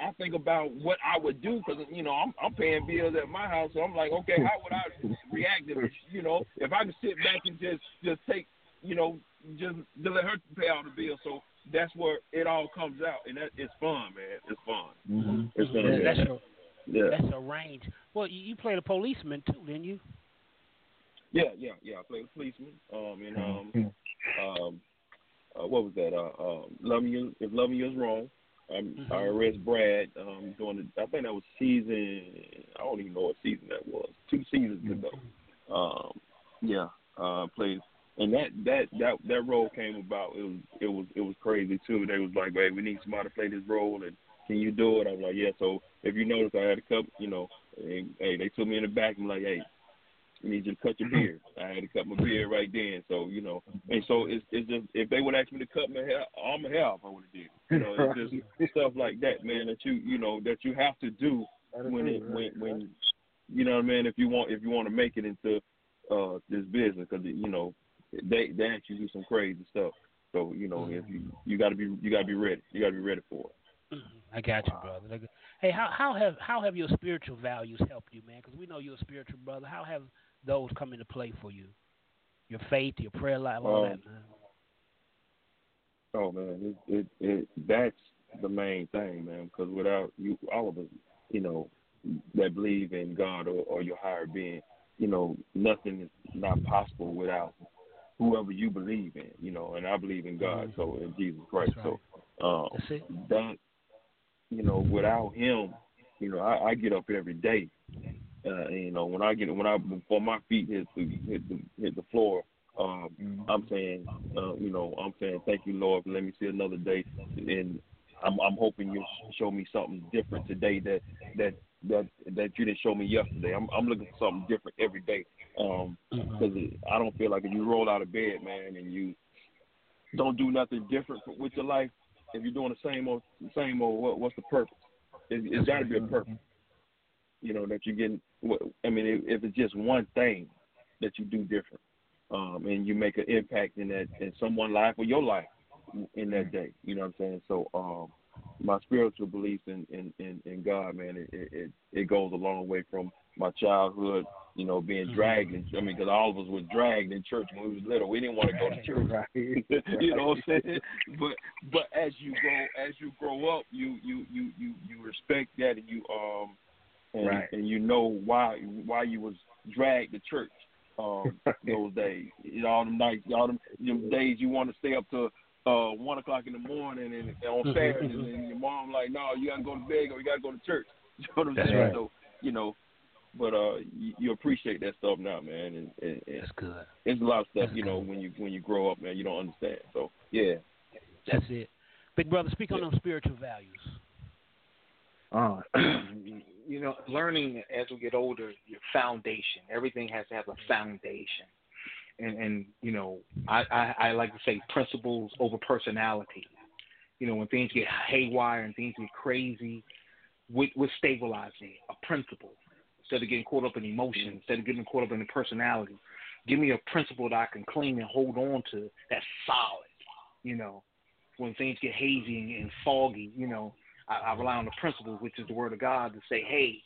I think about what I would do because you know I'm I'm paying bills at my house, so I'm like, okay, how would I react if you know if I could sit back and just just take you know just to let her pay all the bills. So that's where it all comes out, and that it's fun, man. It's fun. It's fun. Yeah, man. that's your yeah. that's a range. Well, you, you played a policeman too, didn't you? Yeah, yeah, yeah. I played a policeman. Um, and um, um, uh, what was that? Uh, um, love me if loving you is wrong. Um, I arrest Brad. Um, doing the, I think that was season. I don't even know what season that was. Two seasons ago. Um, yeah. Uh, played and that that that that role came about. It was it was it was crazy too. They was like, "Hey, we need somebody to play this role, and can you do it?" I was like, "Yeah." So if you notice, I had a couple, you know, and, hey, they took me in the back and like, "Hey, need you to cut your mm-hmm. beard." I had to cut my beard right then. So you know, and so it's it's just if they would ask me to cut my hair, all my hair off, I would have did. You know, it's just stuff like that, man. That you you know that you have to do when it when when you know what I mean. If you want if you want to make it into uh this business, because you know they they actually do some crazy stuff. So you know if you mm-hmm. you got to be you got to be ready. You got to be ready for it. Mm-hmm. I got you, brother. Hey, how how have how have your spiritual values helped you, man? Because we know you're a spiritual brother. How have those come into play for you? Your faith, your prayer life, all Um, that, man. Oh man, it, it it that's the main thing, man. Because without you, all of us, you know, that believe in God or, or your higher being, you know, nothing is not possible without whoever you believe in, you know. And I believe in God, so in Jesus Christ. So uh, that, you know, without Him, you know, I, I get up every day. Uh, and, you know, when I get when I before my feet hit the hit the hit the floor, um, I'm saying, uh, you know, I'm saying thank you, Lord, let me see another day, and I'm I'm hoping you show me something different today that that that that you didn't show me yesterday. I'm I'm looking for something different every day, um, because I don't feel like if you roll out of bed, man, and you don't do nothing different with your life, if you're doing the same old same old, what, what's the purpose? It, it's got to be a purpose. You know that you're getting. I mean, if, if it's just one thing that you do different, um, and you make an impact in that in someone's life or your life in that day. You know what I'm saying? So um, my spiritual beliefs in in, in, in God, man, it, it it goes a long way from my childhood. You know, being dragged. In, I mean, because all of us were dragged in church when we was little. We didn't want to go to church. you know what I'm saying? But but as you grow as you grow up, you you you you you respect that and you um and, Right. and you know why why you was dragged to church um those days. You know, all them nights, all them, them days you want to stay up to uh one o'clock in the morning and, and on Saturdays and your mom like, no, you gotta go to bed or you gotta go to church. You know what I'm That's saying? right. So you know, but uh you, you appreciate that stuff now, man, and, and, and That's good. It's a lot of stuff, you know, when you when you grow up, man, you don't understand. So yeah. That's it. Big brother, speak on those spiritual values. Uh, you know, learning as we get older, your foundation. Everything has to have a foundation. And and you know, I, I, I like to say principles over personality. You know, when things get haywire and things get crazy, what what stabilizing a principle instead of getting caught up in emotion, instead of getting caught up in the personality. Give me a principle that I can cling and hold on to that's solid. You know, when things get hazy and, and foggy, you know, I, I rely on the principles, which is the word of God, to say, hey,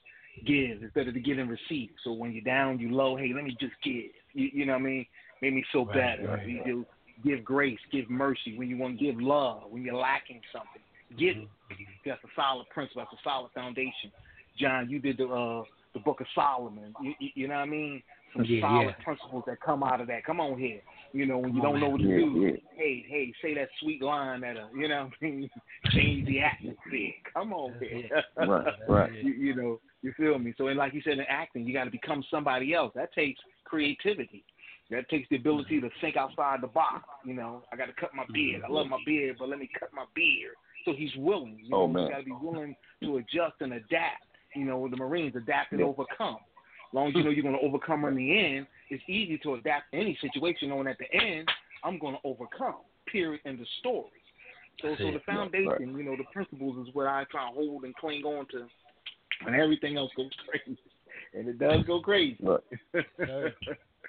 give instead better to give and receive. So when you're down, you low, hey, let me just give. You, you know what I mean? Make me feel Right, better. right. You do give grace, give mercy. When you want to give love, when you're lacking something, give it. That's a solid principle. That's a solid foundation. John, you did the uh, the Book of Solomon. You, you, you know what I mean? Some Yeah, solid yeah. principles that come out of that. Come on here. You know, when you don't know what to do, Yeah, yeah. hey, hey, say that sweet line that, uh, you know, what I mean, change the atmosphere. Come on here. Right, right. you, you know, you feel me? So, and like you said in acting, you got to become somebody else. That takes creativity. That takes the ability to think outside the box. You know, I got to cut my beard. I love my beard, but let me cut my beard. So he's willing. You know, Oh, man. you got to be willing to adjust and adapt. You know, the Marines adapt and overcome. As long as you know you're going to overcome in the end, it's easy to adapt to any situation, knowing at the end I'm going to overcome. Period. In the story. So, so the foundation, you know, the principles is what I try to hold and cling on to, and everything else goes crazy, and it does go crazy. Right.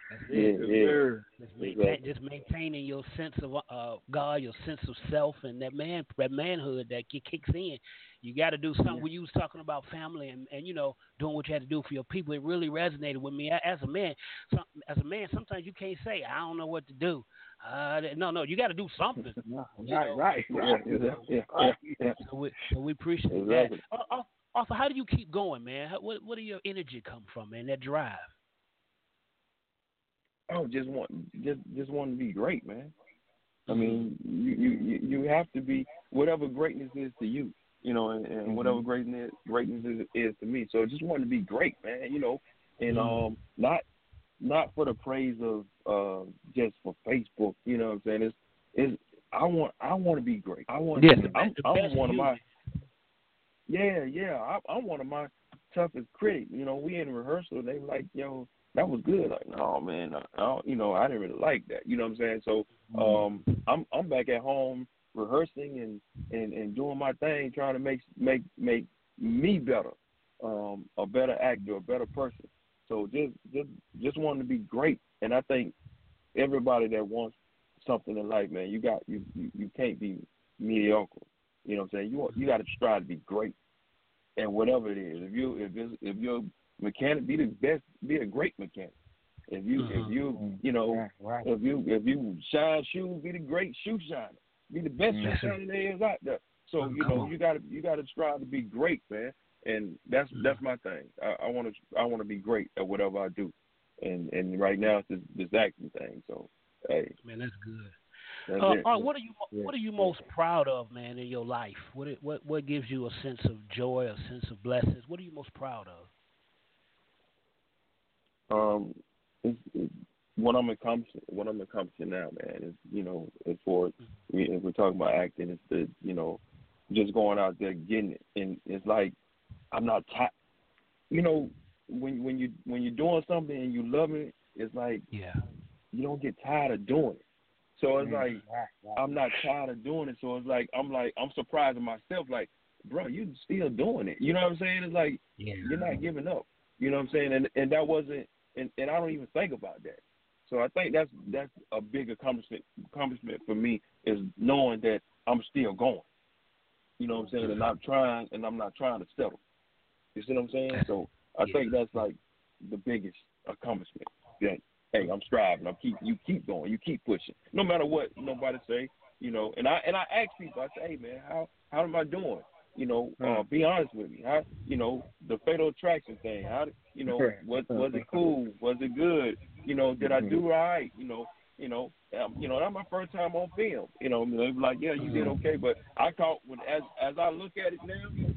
Sir. That's Yeah, it. yeah. Sir. Just, maintain, Exactly. just maintaining your sense of uh, God, your sense of self, and that man, that manhood that kicks in. You got to do something. When you was talking about family and, and you know doing what you had to do for your people, it really resonated with me. As a man, some, as a man, sometimes you can't say I don't know what to do. Uh, no, no, you got to do something. No, You right, right, right. Yeah, yeah, yeah, yeah, yeah. So we, so we appreciate Exactly. that. Uh, uh, also, how do you keep going, man? How, what, where do your energy come from, man? That drive. Oh, just want just just want to be great, man. I mean, you you you have to be whatever greatness is to you, you know, and, and whatever greatness greatness is, is to me. So just want to be great, man. You know, and um not not for the praise of uh just for Facebook. You know what I'm saying? It's it's I want I want to be great. I want. Yeah, to, I'm, I'm one of my. Yeah, yeah. I, I'm one of my toughest critics. You know, we in rehearsal. They like, "Yo, that was good." Like, no, man. I, I don't, you know, I didn't really like that. You know what I'm saying? So, um, I'm I'm back at home rehearsing and and and doing my thing, trying to make make make me better, um, a better actor, a better person. So just just just wanting to be great, and I think everybody that wants something in life, man, you got you you, you can't be mediocre. You know what I'm saying? You want- you got to strive to be great, and whatever it is. If you if it's, if you're mechanic, be the best, be a great mechanic. If you if mm-hmm. you mm-hmm. you know if you if you shine shoes, be the great shoe shiner. Be the best shoe mm-hmm. shiner there is out there. So you know you got to you got to strive to be great, man. And that's that's my thing. I want to I want to be great at whatever I do. And and right now it's this, this acting thing. So hey, Man, that's good. that's Uh, it. What are you What are you most proud of, man, in your life? What what what gives you a sense of joy, a sense of blessings? What are you most proud of? Um, it's, it's what I'm accomplishing. What I'm accomplishing now, man, is you know, as for we, if we're talking about acting, it's the you know, just going out there getting it, and it's like I'm not tired. You know, when when you when you're doing something and you love it, it's like yeah, you don't get tired of doing it. So it's like I'm not tired of doing it. So it's like I'm like I'm surprising myself. Like, bro, you still doing it. You know what I'm saying? It's like yeah. you're not giving up. You know what I'm saying? And and that wasn't and, and I don't even think about that. So I think that's that's a big accomplishment accomplishment for me is knowing that I'm still going. You know what I'm saying? And I'm trying and I'm not trying to settle. You see what I'm saying? So I think that's like the biggest accomplishment. That hey, I'm striving. I'm keep you keep going. You keep pushing. No matter what nobody say, you know. And I and I ask people. I say, hey man, how how am I doing? You know, uh, be honest with me. How you know the fatal attraction thing? How you know was was it cool? Was it good? You know, did I do right? You know, you know, um, you know that's my first time on film. You know, like, yeah, you did okay, but I caught when as as I look at it now,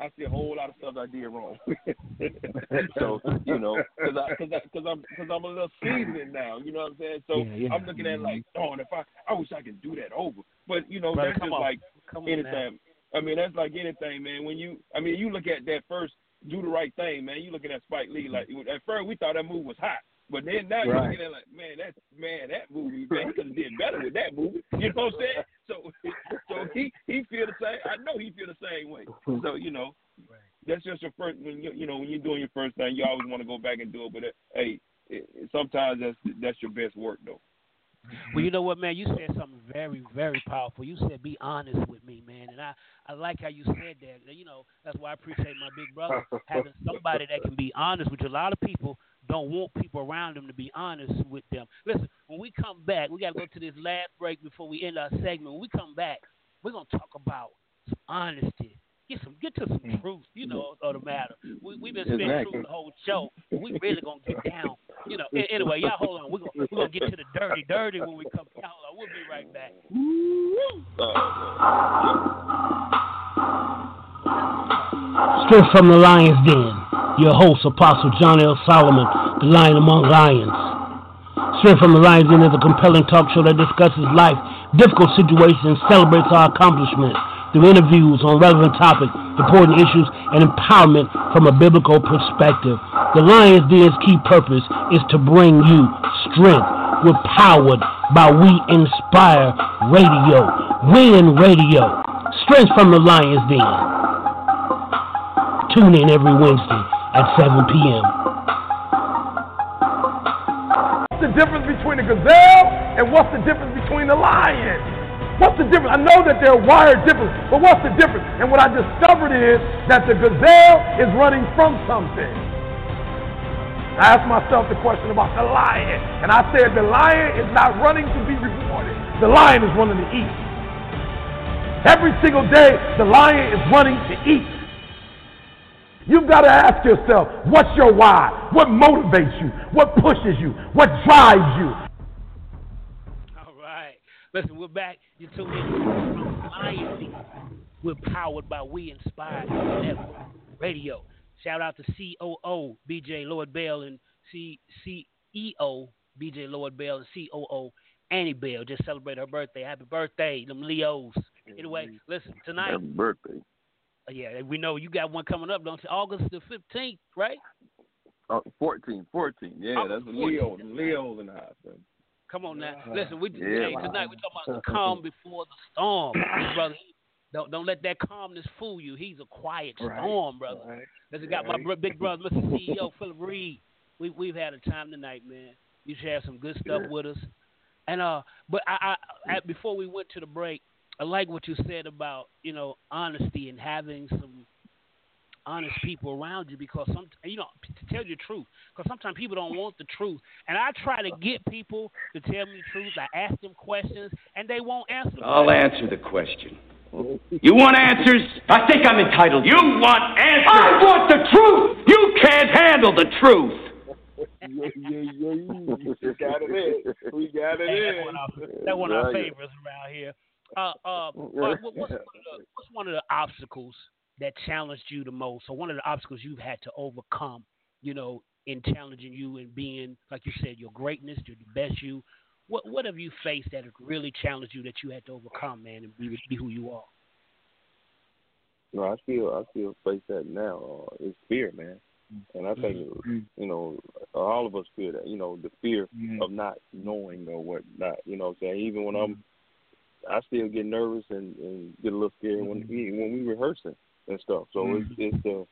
I see a whole lot of stuff I did wrong. so you know, because I because I, cause I'm because I'm a little seasoned now. You know what I'm saying? So Yeah, yeah. I'm looking at it like, oh, and if I I wish I could do that over. But you know, Brother, that's just on. like Come on anything. I mean, that's like anything, man. When you, I mean, you look at that first "Do the Right Thing," man. You looking at Spike Lee like at first we thought that movie was hot, but then now you're looking at it like, man, that man, that movie, man, he could have did better with that movie. You know what I'm saying? So, so he he feel the same. I know he feel the same way. So you know, that's just your first. When you you know when you're doing your first thing, you always want to go back and do it. But uh, hey, it- sometimes that's that's your best work though. Well, mm-hmm. you know what, man? You said something very, very powerful. You said, "Be honest with me, man," and I, I like how you said that. You know, that's why I appreciate my big brother having somebody that can be honest with you. A lot of people don't want people around them to be honest with them. Listen, when we come back, we got to go to this last break before we end our segment. When we come back, we're gonna talk about honesty. Get some, get to some mm. truth, you know, of the matter. We, we've been spitting Exactly. truth the whole show, but we really gonna get down, you know. Anyway, y'all hold on. We're gonna, we're gonna get to the dirty, dirty when we come. Y'all hold on. We'll be right back. Straight from the Lion's Den, your host, Apostle John L. Solomon, the Lion Among Lions. Straight from the Lion's Den is a compelling talk show that discusses life, difficult situations, celebrates our accomplishments through interviews on relevant topics, important issues, and empowerment from a biblical perspective. The Lion's Den's key purpose is to bring you strength. We're powered by We Inspire Radio, Win Radio. Strength from the Lion's Den. Tune in every Wednesday at 7 p.m. What's the difference between a gazelle and what's the difference between a lion? What's the difference? I know that they're wired different, but what's the difference? And what I discovered is that the gazelle is running from something. I asked myself the question about the lion, and I said the lion is not running to be rewarded. The lion is running to eat. Every single day, the lion is running to eat. You've got to ask yourself, what's your why? What motivates you? What pushes you? What drives you? Listen, we're back. You tuned in Lion We're powered by We Inspire Network Radio. Shout out to COO BJ Lloyd Bell and C CEO BJ Lloyd Bell and COO Annie Bell just celebrated her birthday. Happy birthday, them Leos. Anyway, listen tonight. Happy birthday. uh, yeah, we know you got one coming up, don't you? August the fifteenth, right? Oh, 14, 14. Yeah, August that's 14. Leo. The house. Man. Come on now. Listen, we Yeah. hey, tonight we're talking about the calm before the storm, brother. Don't don't let that calmness fool you. He's a quiet Right. storm, brother. Right. Listen, got my Right. big brother, Mr. CEO Phillip Reid. We we've had a time tonight, man. You shared some good stuff Yeah. with us, and uh, but I, I, I before we went to the break, I like what you said about you know honesty and having some honest people around you because some you know to tell you the truth because sometimes people don't want the truth and I try to get people to tell me the truth. I ask them questions and they won't answer. the I'll questions. answer the question. You want answers? I think I'm entitled. You want answers? I want the truth. You can't handle the truth. Yeah, yeah, we got it in. We got it Hey, in. that's one of our, one of our favorites around here. Uh, uh, what- what- what's, one of the, what's one of the obstacles that challenged you the most, or one of the obstacles you've had to overcome? You know, in challenging you and being, like you said, your greatness, your the best you. What what have you faced that has really challenged you that you had to overcome, man, and be be who you are? No, I still I still face that now. Uh, it's fear, man, and I think mm-hmm. you know all of us feel that. You know the fear of not knowing or what not. You know, what I'm saying even when mm-hmm. I'm, I still get nervous and, and get a little scared when mm-hmm. we when we rehearsing and stuff. So it's it's the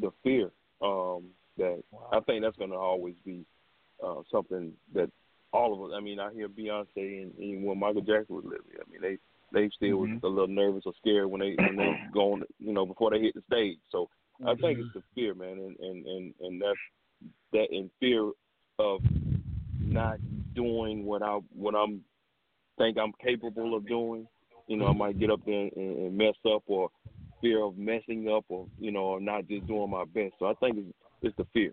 the fear um, that I think that's going to always be uh, something that all of us. I mean, I hear Beyonce and, and when Michael Jackson was living. I mean, they they still was a little nervous or scared when they when they go on, you know, before they hit the stage. So I think it's the fear, man, and and and and that's that in fear of not doing what I what I'm think I'm capable of doing. You know, I might get up there and, and mess up, or fear of messing up, or you know, or not just doing my best. So I think it's, it's the fear.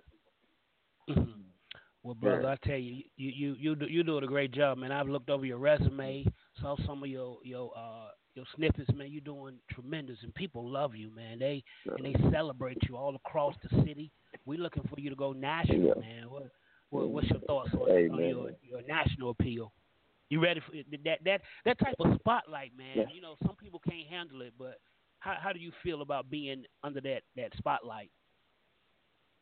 Well, brother, Yeah. I tell you, you you you do, you doing a great job, man. I've looked over your resume, saw some of your your uh your snippets, man. You're doing tremendous, and people love you, man. They and they celebrate you all across the city. We're looking for you to go national, Yeah. man. What, what what's your thoughts on, Hey, on your your national appeal? You ready for that that that type of spotlight, man? Yeah. You know, some people can't handle it, but how how do you feel about being under that that spotlight?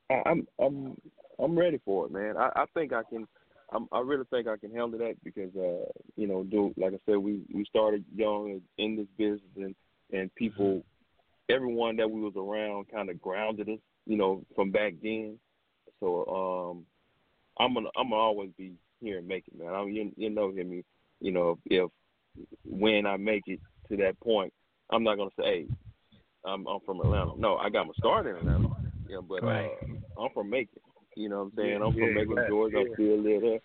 I'm I'm I'm ready for it, man. I, I think I can. I'm, I really think I can handle that because, uh, you know, do like I said, we we started young in this business, and and people, everyone that we was around, kind of grounded us, you know, from back then. So um, I'm gonna I'm gonna always be here and make it, man. I mean, you, you know, hear me, you know, if when I make it to that point, I'm not gonna say, hey, I'm I'm from Atlanta. No, I got my start in Atlanta. Yeah, but Right. uh, I'm from Macon. You know what I'm saying? Yeah, I'm from yeah, Macon, right, Georgia. yeah. I'm still there.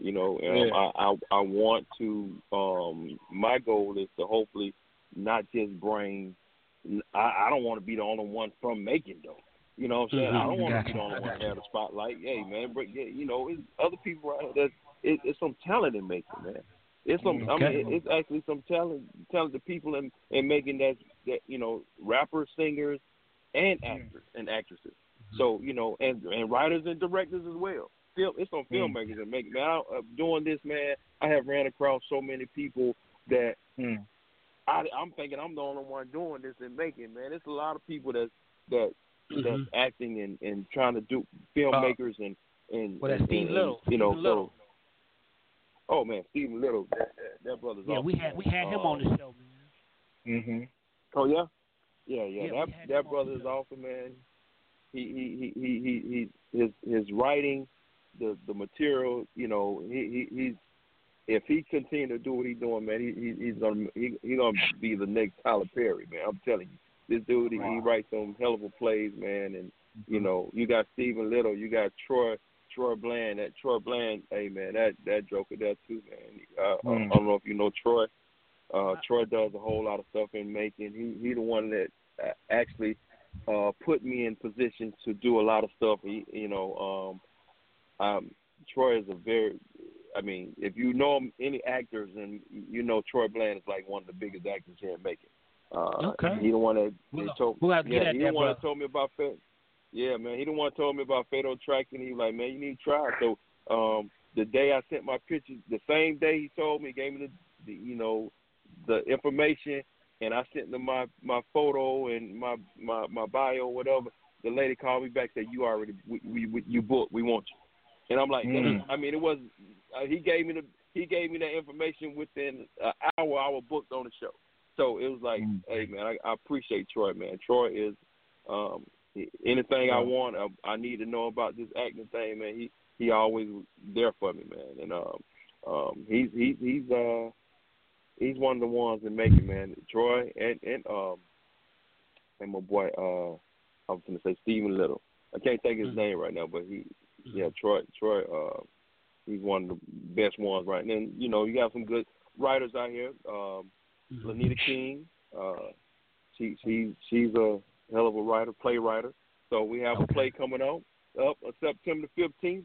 You know, um, Yeah. I, I I want to. Um, my goal is to hopefully not just bring. I, I don't want to be the only one from Macon though. You know what I'm saying? I don't want to be the only one to have the spotlight. Hey man, bring, yeah, you know, it's other people out here. That's it, it's some talent in Macon, man. It's some. I mean, it's actually some talent, talented people in in Macon that that you know, rappers, singers, and actors and actresses. So you know, and and writers and directors as well. Film, it's some filmmakers that make man. I, uh, doing this, man, I have ran across so many people that I, I'm thinking I'm the only one doing this and Macon. Man, it's a lot of people that's that that's Mhm. acting and and trying to do filmmakers and and Well, that's and, Steve and, Little. You know, Stephen Little. So. Oh man, Stephen Little, that, that, that brother's Yeah, we had we man. had him on the show, man. Mm-hmm. Oh yeah, yeah, yeah. Yeah, that that him brother is awesome, man. He he he he he, he his his writing, the the material. You know, he he he's if he continue to do what he's doing, man, he, he he's gonna he he gonna be the next Tyler Perry, man. I'm telling you, this dude he, he writes some hell of a plays, man. And you know, you got Stephen Little, you got Troy Troy Bland. That Troy Bland, hey man, that that joker there too, man. Uh, I, Mm. I don't know if you know Troy. Uh, Troy does a whole lot of stuff in Macon. He he the one that uh, actually uh, put me in position to do a lot of stuff. He, you know, um, um, Troy is a very, I mean, if you know him, any actors, and you know Troy Bland is like one of the biggest actors here in Macon. Uh, Okay. He the one that We'll- that told, we'll to yeah, he that, the one that told me about Fed. Yeah, man, he the one told me about Fatal Attraction. He was like, man, you need to try. So Um, the day I sent my pictures, the same day he told me, gave me the, the you know, the information, and I sent them my my photo and my my my bio, or whatever. The lady called me back said, "You already we, we, we you booked. We want you." And I'm like, Mm. I mean, it was uh, he gave me the he gave me that information within an hour. I was booked on the show. So it was like, hey man, I, I appreciate Troy, man. Troy is um, anything I want, I, I need to know about this acting thing, man. He he always there for me, man. And um, um, he's he's he's uh he's one of the ones that make it, man. Troy and and um and my boy uh I was gonna say Stephen Little. I can't think of his name right now, but he yeah Troy Troy uh he's one of the best ones right now. And you know you got some good writers out here. Um, Lanita King, uh, she she she's a hell of a writer, playwriter. So we have a play coming out up on September fifteenth.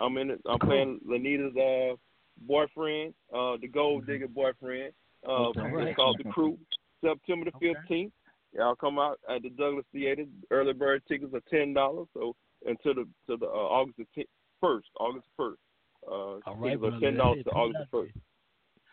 I'm in it. I'm playing Lanita's uh, boyfriend, uh, the gold digger boyfriend. Uh, Okay. It's called The Crew. September the fifteenth. Y'all come out at the Douglass Theater. Early bird tickets are ten dollars. So until the to the uh, August the first, August first. Uh, All right, brother, are ten dollars to August first.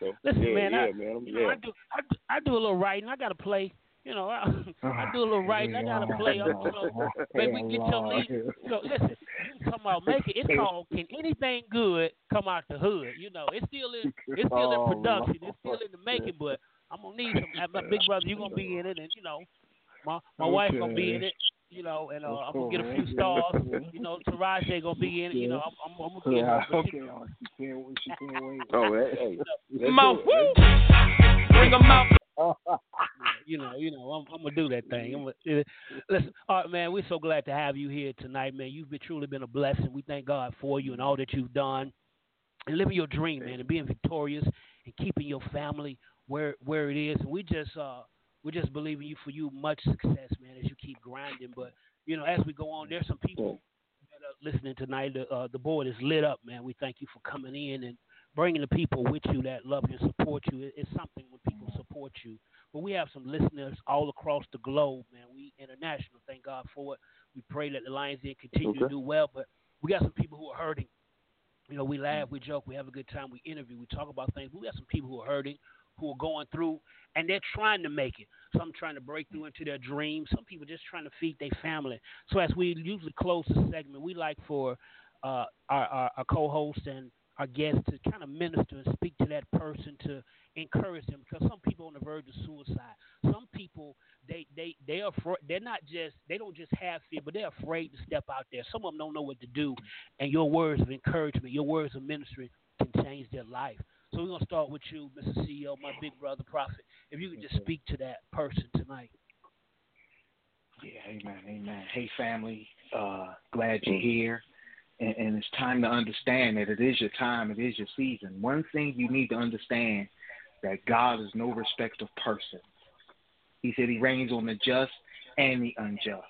So Listen, yeah, man, yeah, I, man, you know, yeah. I do, I do, I do a little writing. I got to play. You know, I, I do a little writing. I got to play. I'm, you know, maybe we get your lead. You know, listen, you talking about make it. It's called Can Anything Good Come Out the Hood? You know, it's still in, it's still Oh, in production. It's still in the making, but I'm gonna need some. My big brother, you gonna be in it, and you know, my my wife gonna be in it. You know, and uh, I'm gonna get a few stars. You know, Taraji gonna be in it. You know, I'm, I'm, I'm gonna get her. but she- okay. She can't wait. She can't wait. Oh, hey, hey. let's Come on, woo! Bring them out. you know, you know, I'm, I'm gonna do that thing. I'm gonna, listen, all right, man. We're so glad to have you here tonight, man. You've been truly been a blessing. We thank God for you and all that you've done, and living your dream, man, and being victorious and keeping your family where where it is. And we just uh we just believe in you for you much success, man, as you keep grinding. But you know, as we go on, there's some people that are listening tonight. The, uh, the board is lit up, man. We thank you for coming in and bringing the people with you that love you and support you. It, it's something when people support you. But we have some listeners all across the globe, man. We international. Thank God for it. We pray that the Lions Den continue to do well. But we got some people who are hurting. You know, we laugh, we joke, we have a good time, we interview, we talk about things. We got some people who are hurting, who are going through, and they're trying to make it. Some trying to break through into their dreams. Some people just trying to feed their family. So as we usually close the segment, we like for uh, our, our, our co-host and our guests to kind of minister and speak to that person to encourage them because some people on the verge of suicide. Some people they they they are afraid, they're not just they don't just have fear, but they're afraid to step out there. Some of them don't know what to do, and your words of encouragement, your words of ministry can change their life. So we're gonna start with you, Mr. CEO, my big brother, Prophet. If you could just speak to that person tonight. Yeah, amen, amen. Hey, family, uh, glad you're here. And, and it's time to understand that it is your time, it is your season. One thing you need to understand that God is no respect of person. He said he reigns on the just and the unjust.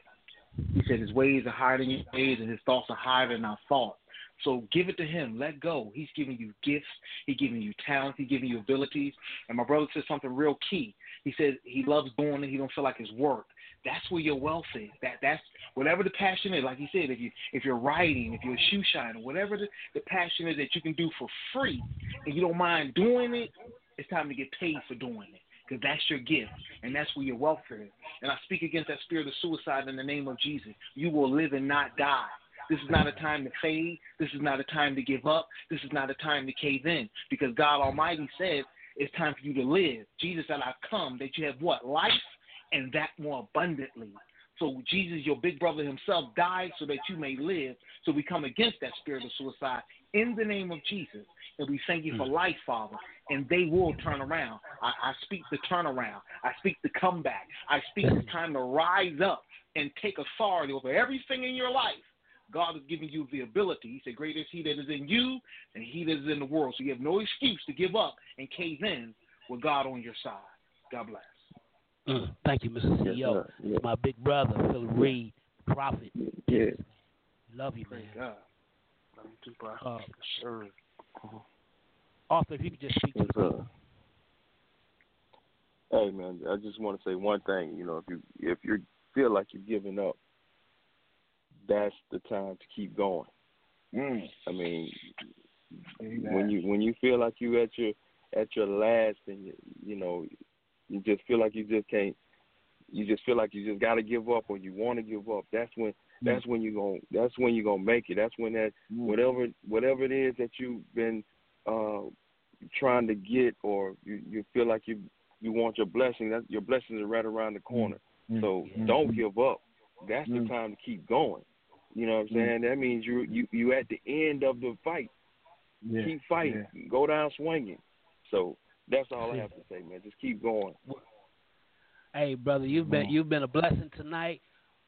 He said his ways are higher than your ways and his thoughts are higher than our thoughts. So give it to him. Let go. He's giving you gifts. He's giving you talents. He's giving you abilities. And my brother said something real key. He said he loves doing it. He don't feel like it's work. That's where your wealth is. That that's whatever the passion is. Like he said, if you if you're writing, if you're a shoe shiner, whatever the, the passion is that you can do for free, and you don't mind doing it, it's time to get paid for doing it because that's your gift and that's where your wealth is. And I speak against that spirit of suicide in the name of Jesus. You will live and not die. This is not a time to fade. This is not a time to give up. This is not a time to cave in because God Almighty said it's time for you to live. Jesus said, I come that you have what? Life and that more abundantly. So Jesus, your big brother himself, died so that you may live. So we come against that spirit of suicide in the name of Jesus. And we thank you for hmm. life, Father. And they will turn around. I, I speak the turnaround. I speak the comeback. I speak the hmm. time to rise up and take authority over everything in your life. God has given you the ability. He said, Greater is He that is in you than He that is in the world. So you have no excuse to give up and cave in with God on your side. God bless. Mm, thank you, Mr. CEO. sir. Yeah. My big brother, Phil Reid, Prophet. Yeah. Love you, man. Thank God. Love you too, bro. Uh, sure. Arthur, if you could just speak to Yes, the sir. people. Hey man, I just want to say one thing. You know, if you if you feel like you're giving up, that's the time to keep going. Mm. I mean, when you when you feel like you at your at your last, and you, you know, you just feel like you just can't. You just feel like you just got to give up, or you want to give up. That's when mm. that's when you going that's when you're gonna make it. That's when that mm. whatever whatever it is that you've been uh trying to get, or you you feel like you you want your blessing. That your blessings are right around the corner. Mm. So mm-hmm. don't give up. That's the time to keep going. You know what I'm saying? That means you you you at the end of the fight. Yeah. Keep fighting. Go down swinging. So that's all I have to say, man. Just keep going. Hey, brother, you've been you've been a blessing tonight.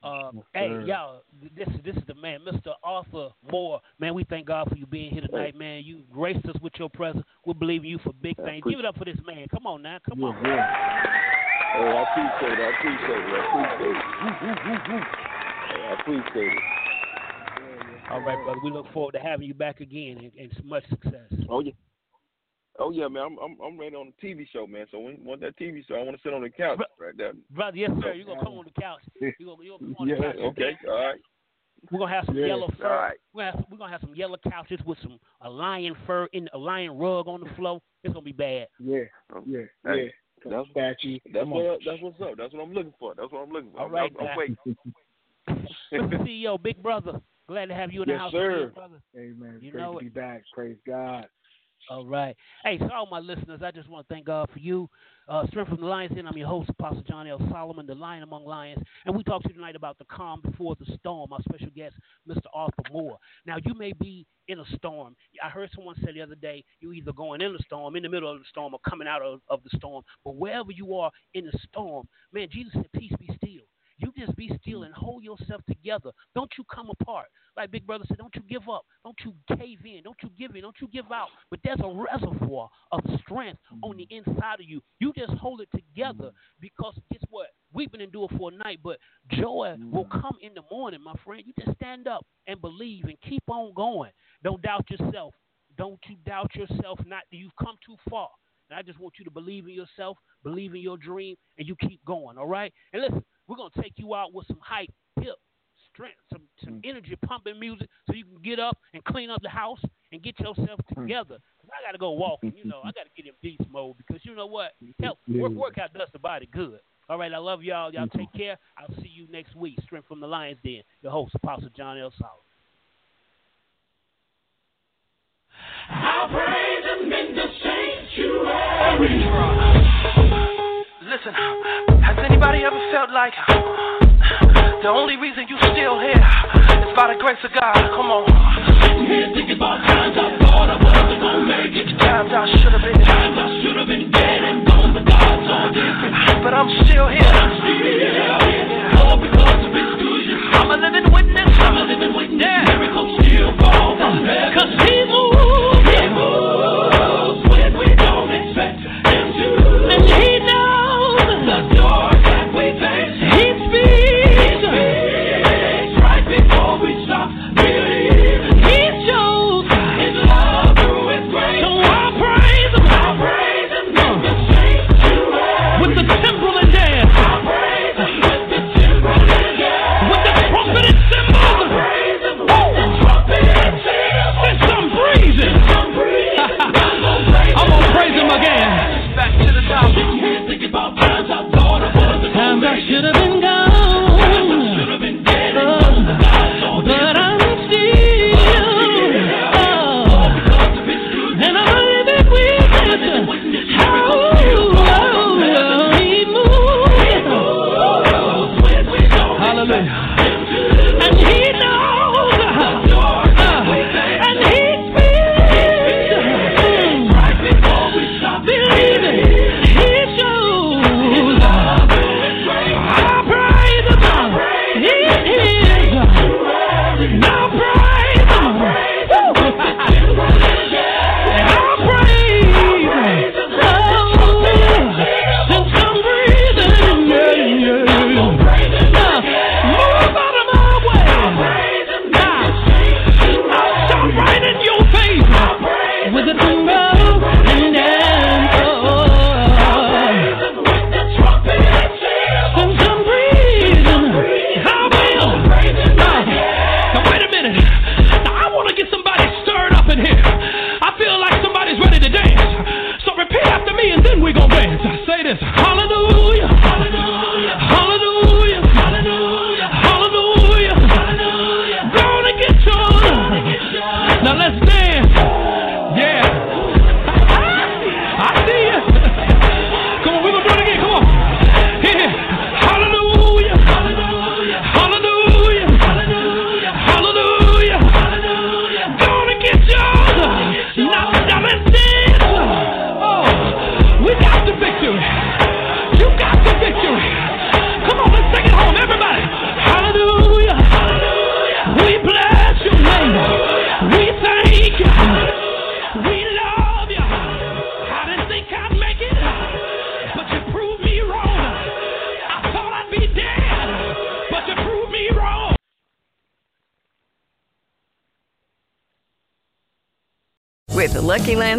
Uh, hey, sir. y'all, this is this is the man, Mr. Arthur Moore. Man, we thank God for you being here tonight, man. You graced us with your presence. We believe in you for big things. Give it up for this man. Come on now, come on. Hey, I appreciate it. I appreciate it. I appreciate it. I appreciate it. All right, brother. We look forward to having you back again and, and much success. Oh yeah. Oh yeah, man. I'm I'm I'm ready on the TV show, man. So when want that TV show, I want to sit on the couch right there. Brother, yes, sir. You're gonna come on the couch. You're gonna, you're gonna come on the Yeah. couch. Okay. All right. We're gonna have some Yeah. yellow fur. All right. We're, gonna have, we're gonna have some yellow couches with some a lion fur in a lion rug on the floor. It's gonna be bad. Yeah, oh, yeah, Hey, yeah. That's statue. That's what on. that's what's up. That's what I'm looking for. That's what I'm looking for. All right, I'm- I'm. I'm waiting. Mr. CEO, big brother. Glad to have you in the Yes, house sir. again, brother. Amen. You Great know to it. be back. Praise God. All right. Hey, to all my listeners, I just want to thank God for you. Uh, Strength from the Lions Den. I'm your host, Apostle John L. Solomon, the Lion Among Lions. And we talk to you tonight about the calm before the storm. Our special guest, Mr. Arthur Moore. Now, you may be in a storm. I heard someone say the other day, you're either going in the storm, in the middle of the storm, or coming out of, of the storm. But wherever you are in the storm, man, Jesus said, peace be still. You just be still and hold yourself together. Don't you come apart. Like Big Brother said, don't you give up. Don't you cave in. Don't you give in. Don't you give out. But there's a reservoir of strength on the mm. inside of you. You just hold it together mm. because guess what? We've been endure for a night, but joy will mm. come in the morning, my friend. You just stand up and believe and keep on going. Don't doubt yourself. Don't you doubt yourself. Not that you've come too far. And I just want you to believe in yourself, believe in your dream, and you keep going. All right. And listen, we're gonna take you out with some hype, hip, strength, some some mm. energy pumping music, so you can get up and clean up the house and get yourself mm. together. 'Cause I gotta go walking. You know, I gotta get in beast mode because you know what? Mm-hmm. Help work workout does the body good. All right, I love y'all. Y'all mm-hmm. take care. I'll see you next week. Strength from the Lions Den. Your host, Apostle John L. Solomon. I'll praise him in the sanctuary. Listen, uh, has anybody ever felt like uh, the only reason you still here is by the grace of God? Come on. Here thinking about times I thought I wasn't gonna make it. Times I should have been. Times I should have been dead and gone, but God's different. But I'm still here. I'm still here. All because of His goodness. I'm a living witness. I'm a living witness. Miracles still fall from heaven. Cause He